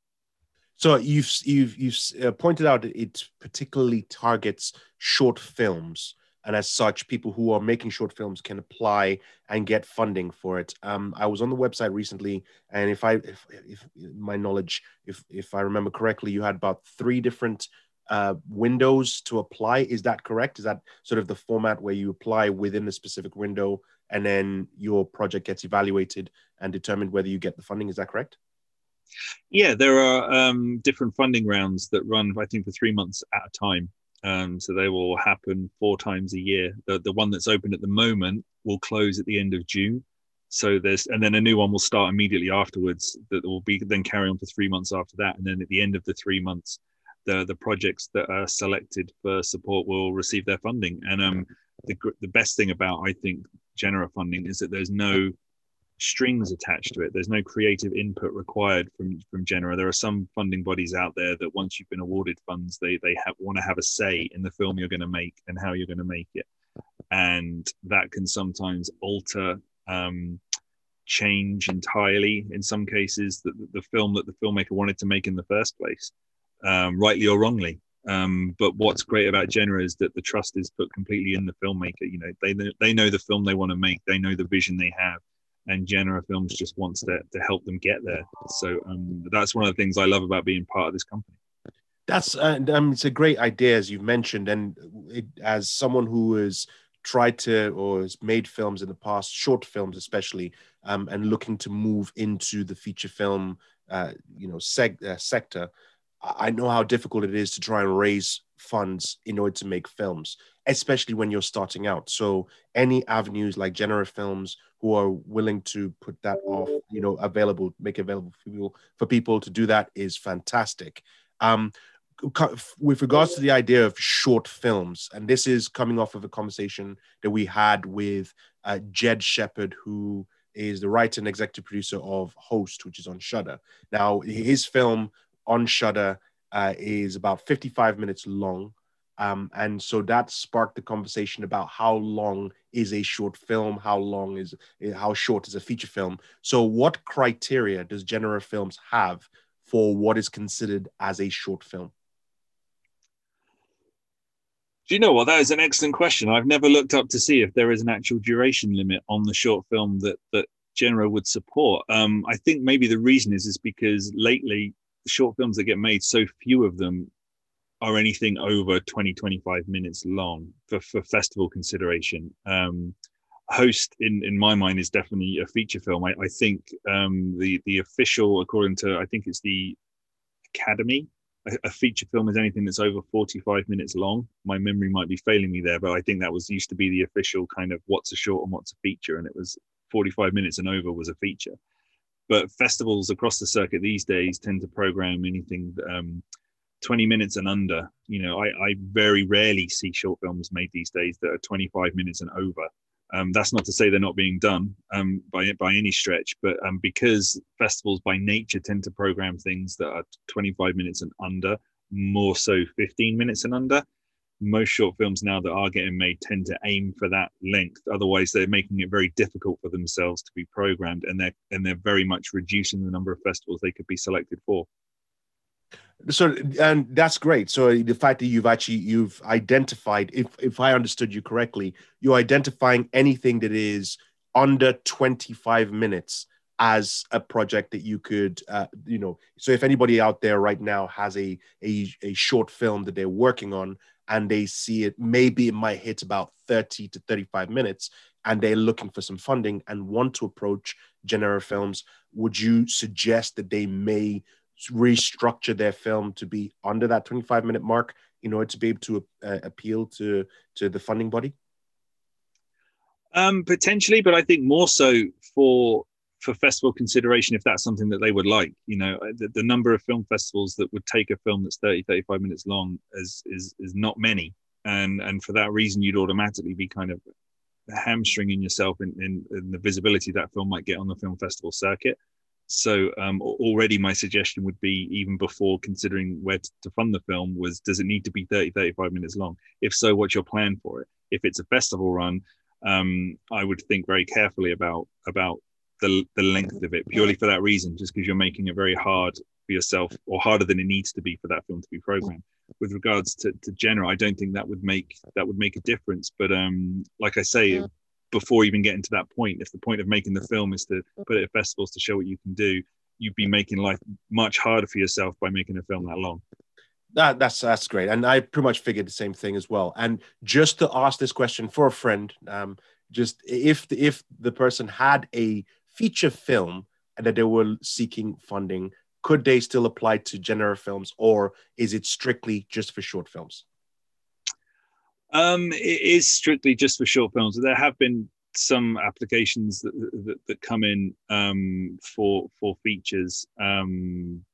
So you've you've you've uh, pointed out it particularly targets short films and as such, people who are making short films can apply and get funding for it. Um, I was on the website recently, and if I, if, if my knowledge, if if I remember correctly, you had about three different uh, windows to apply. Is that correct? Is that sort of the format where you apply within a specific window, and then your project gets evaluated and determined whether you get the funding? Is that correct? Yeah, there are um, different funding rounds that run, I think, for three months at a time. Um, so they will happen four times a year. The, the one that's open at the moment will close at the end of June. So there's, and then a new one will start immediately afterwards that will be then carry on for three months after that. And then at the end of the three months, the, the projects that are selected for support will receive their funding. And um, the, the best thing about, I think, Genera funding is that there's no strings attached to it. There's no creative input required from from Genera. There are some funding bodies out there that once you've been awarded funds, they they have, want to have a say in the film you're going to make and how you're going to make it, and that can sometimes alter. Um, change entirely in some cases the, the film that the filmmaker wanted to make in the first place um, rightly or wrongly um, but what's great about Genera is that the trust is put completely in the filmmaker. You know, they they know the film they want to make, they know the vision they have, and Genera Films just wants to, to help them get there. So um, that's one of the things I love about being part of this company. That's uh, um, it's a great idea as you've mentioned, and it, as someone who has tried to or has made films in the past, short films especially, um, and looking to move into the feature film, uh, you know, seg- uh, sector, I know how difficult it is to try and raise funds in order to make films, especially when you're starting out. So any avenues like Genera Films who are willing to put that off, you know, available, make available for people for people to do that is fantastic. Um, with regards to the idea of short films, and this is coming off of a conversation that we had with uh, Jed Shepherd, who is the writer and executive producer of Host, which is on Shudder. Now, his film on Shudder uh, is about 55 minutes long. Um, and so that sparked the conversation about how long is a short film, how long is how short is a feature film. So, what criteria does Genera Films have for what is considered as a short film? Do you know what? That is an excellent question. I've never looked up to see if there is an actual duration limit on the short film that that Genera would support. Um, I think maybe the reason is is because lately short films that get made, so few of them are anything over 20, 25 minutes long for, for festival consideration. Um, Host, in, in my mind, is definitely a feature film. I, I think um, the, the official, according to, I think it's the Academy, a, a feature film is anything that's over 45 minutes long. My memory might be failing me there, but I think that was used to be the official kind of what's a short and what's a feature. And it was 45 minutes and over was a feature but festivals across the circuit these days tend to program anything um, 20 minutes and under. You know I, I, very rarely see short films made these days that are 25 minutes and over. Um, that's not to say they're not being done um, by by any stretch but um, because festivals by nature tend to program things that are 25 minutes and under more so 15 minutes and under most short films now that are getting made tend to aim for that length. Otherwise they're making it very difficult for themselves to be programmed and they're and they're very much reducing the number of festivals they could be selected for. So and that's great. So the fact that you've actually you've identified if if i understood you correctly you're identifying anything that is under 25 minutes as a project that you could uh, you know so if anybody out there right now has a, a a short film that they're working on and they see it maybe it might hit about 30 to 35 minutes and they're looking for some funding and want to approach Genera Films, would you suggest that they may restructure their film to be under that 25 minute mark in order to be able to uh, appeal to to the funding body? Um, potentially, but I think more so for for festival consideration if that's something that they would like you know uh, the, the, number of film festivals that would take a film that's 30 35 minutes long is is is not many. And and for that reason you'd automatically be kind of hamstringing yourself in, in, in the visibility that film might get on the film festival circuit. So um, already my suggestion would be even before considering where to, fund the film was does it need to be 30 35 minutes long? If so what's your plan for it? If it's a festival run um, I would think very carefully about about the, the length of it purely for that reason, just because you're making it very hard for yourself or harder than it needs to be for that film to be programmed. With regards to, to Genera, I don't think that would make that would make a difference. But um, like I say, yeah. before even getting to that point, if the point of making the film is to put it at festivals to show what you can do, you'd be making life much harder for yourself by making a film that long. That, that's that's great, and I pretty much figured the same thing as well. And just to ask this question for a friend, um, just if if the person had a feature film and that they were seeking funding, could they still apply to Genera Films or is it strictly just for short films? Um, it is strictly just for short films. There have been some applications that, that, that come in um, for for features, um,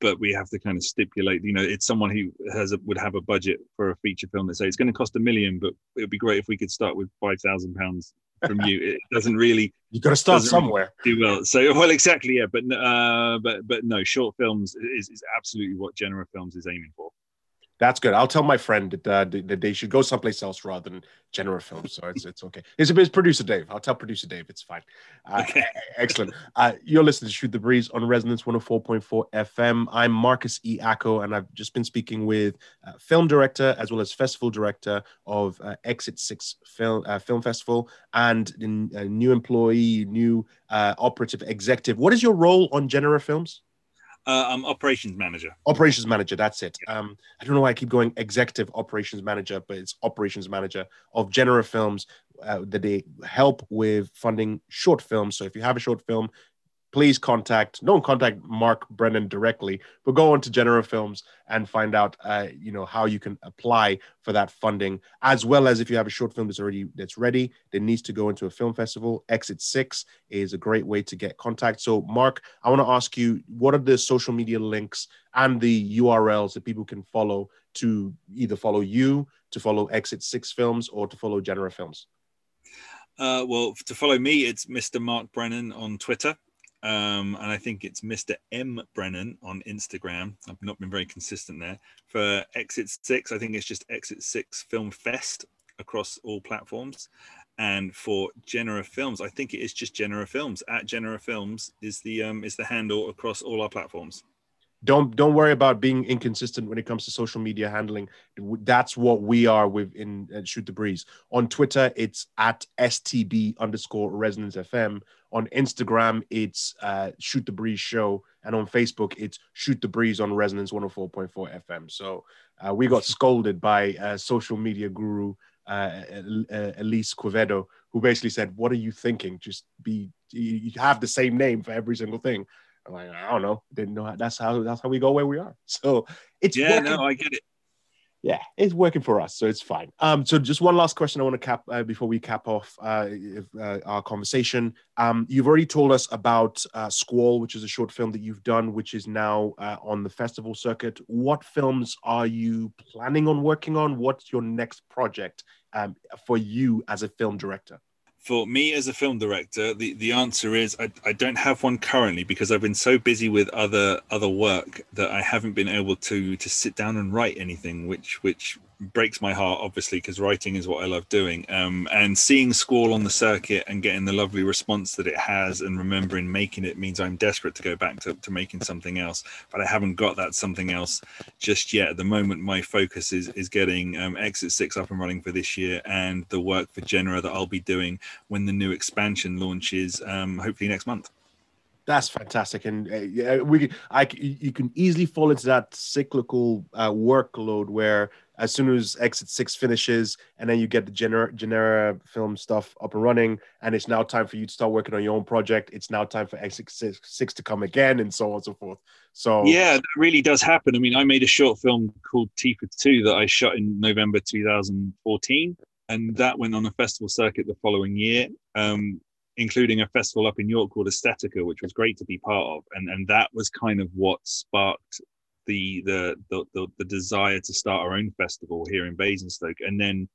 but we have to kind of stipulate. You know, it's someone who has a, would have a budget for a feature film that say it's going to cost a million, but it would be great if we could start with five thousand pounds from you. It doesn't really. You've got to start somewhere. Do well. So well, exactly. Yeah, but uh, but but no, short films is, is absolutely what Genera Films is aiming for. That's good. I'll tell my friend that, uh, that they should go someplace else rather than Genera Films. So it's it's okay. It's, it's producer Dave. I'll tell producer Dave. It's fine. Uh, okay. Excellent. Uh, you're listening to Shoot the Breeze on Resonance 104.4 FM. I'm Marcus E. Acko, and I've just been speaking with uh, film director as well as festival director of uh, Exit Six Film uh, Film Festival and a new employee, new operative executive. What is your role on Genera Films? Uh, I'm operations manager. Operations manager, that's it. Um, I don't know why I keep going executive operations manager, but it's operations manager of Genera Films uh, that they help with funding short films. So if you have a short film, please contact don't contact mark brennan directly but go on to genera films and find out uh, you know how you can apply for that funding as well as if you have a short film that's already that's ready that needs to go into a film festival. Exit six is a great way to get contact. So mark i want to ask you what are the social media links and the urls that people can follow to either follow you to follow exit six films or to follow genera films? Uh, well, to follow me, it's Mr. Mark Brennan on Twitter um, and I think it's Mr. M Brennan on Instagram. I've not been very consistent there. For Exit Six, I think it's just Exit Six Film Fest across all platforms. And for Genera Films, I think it is just Genera Films. At Genera Films is the um, is the handle across all our platforms don't don't worry about being inconsistent when it comes to social media handling. That's what we are with in uh, shoot the breeze. On twitter it's at stb underscore resonance fm on instagram it's uh, shoot the breeze show. And on facebook it's shoot the breeze on resonance 104.4 fm so uh, we got scolded by uh, social media guru uh, elise quevedo who basically said what are you thinking? Just be you have the same name for every single thing I'm like, I don't know. Didn't know how, that's how that's how we go where we are. So it's yeah, working. no, I get it. Yeah, it's working for us, so it's fine. Um, so just one last question I want to cap uh, before we cap off uh, if, uh, our conversation. Um, you've already told us about uh, Squall, which is a short film that you've done, which is now uh, on the festival circuit. What films are you planning on working on? What's your next project um, for you as a film director? For me as a film director the, the answer is I, I don't have one currently because i've been so busy with other other work that i haven't been able to to sit down and write anything which which breaks my heart obviously because writing is what i love doing. Um, and seeing squall on the circuit and getting the lovely response that it has and remembering making it means i'm desperate to go back to, to making something else but i haven't got that something else just yet. At the moment my focus is is getting um, exit six up and running for this year and the work for genera that i'll be doing when the new expansion launches um, hopefully next month. That's fantastic, and uh, we, I, you can easily fall into that cyclical uh, workload where as soon as Exit Six finishes, and then you get the genera, genera film stuff up and running, and it's now time for you to start working on your own project. It's now time for Exit Six, six to come again, and so on and so forth. So yeah, that really does happen. I mean, I made a short film called T for Two that I shot in November 2014, and that went on a festival circuit the following year. Um, including a festival up in York called Aesthetica, which was great to be part of, and and that was kind of what sparked the the the the, desire to start our own festival here in Basingstoke. And then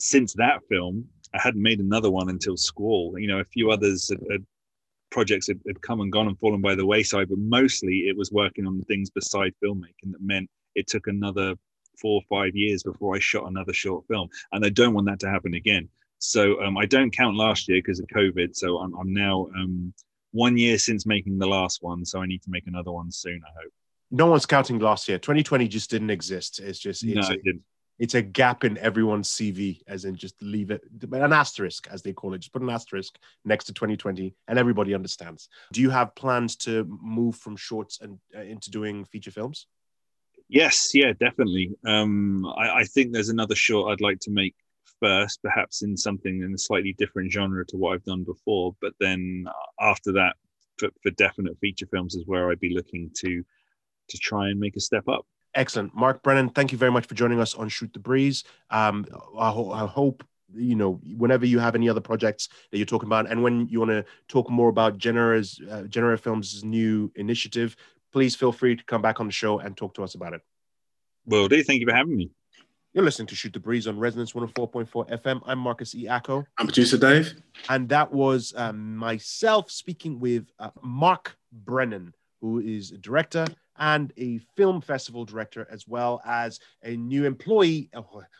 since that film, I hadn't made another one until Squall. You know, a few others had, had projects had, had come and gone and fallen by the wayside, but mostly it was working on the things beside filmmaking that meant it took another four or five years before I shot another short film. And I don't want that to happen again. So um, I don't count last year because of COVID. So I'm, I'm now um, one year since making the last one. So I need to make another one soon, I hope. No one's counting last year. 2020 just didn't exist. It's just, it's, no, a, it didn't. it's a gap in everyone's CV, as in just leave it, an asterisk, as they call it. Just put an asterisk next to 2020 and everybody understands. Do you have plans to move from shorts and uh, into doing feature films? Yes, yeah, definitely. Um, I, I think there's another short I'd like to make first, perhaps in something in a slightly different genre to what I've done before. But then after that, for, for definite feature films is where I'd be looking to to try and make a step up. Excellent, Mark Brennan. Thank you very much for joining us on Shoot the Breeze. Um, I, ho- I hope you know whenever you have any other projects that you're talking about and when you want to talk more about genera's uh, genera films new initiative please feel free to come back on the show and talk to us about it well do thank you for having me you're listening to Shoot the Breeze on Resonance 104.4 FM. I'm Marcus E. Acko. I'm producer Dave. And that was um, myself speaking with uh, Mark Brennan, who is a director and a film festival director, as well as a new employee.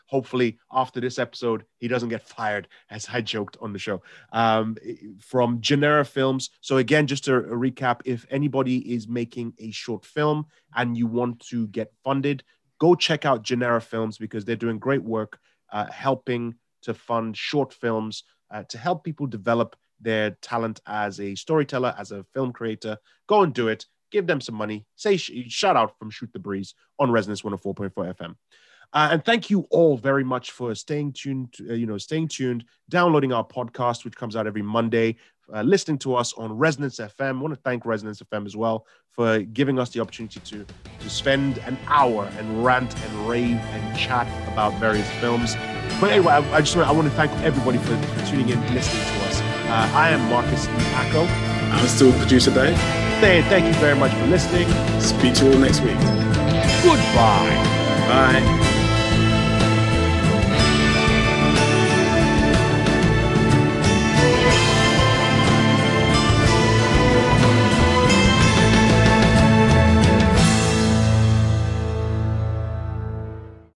Hopefully, after this episode, he doesn't get fired, as I joked on the show, um, from Genera Films. So, again, just to recap if anybody is making a short film and you want to get funded, go check out Genera Films because they're doing great work uh, helping to fund short films uh, to help people develop their talent as a storyteller, as a film creator. Go and do it. Give them some money. Say sh- shout out from Shoot the Breeze on Resonance 104.4 FM. Uh, and thank you all very much for staying tuned, uh, you know, staying tuned, downloading our podcast, which comes out every Monday, uh, listening to us on Resonance FM. I want to thank Resonance FM as well for giving us the opportunity to, to spend an hour and rant and rave and chat about various films. But anyway, I, I just want, I want to thank everybody for, for tuning in, listening to us. Uh, I am Marcus Echo. I'm still producer Dave. Saying thank you very much for listening. Speak to you next week. Goodbye. Bye.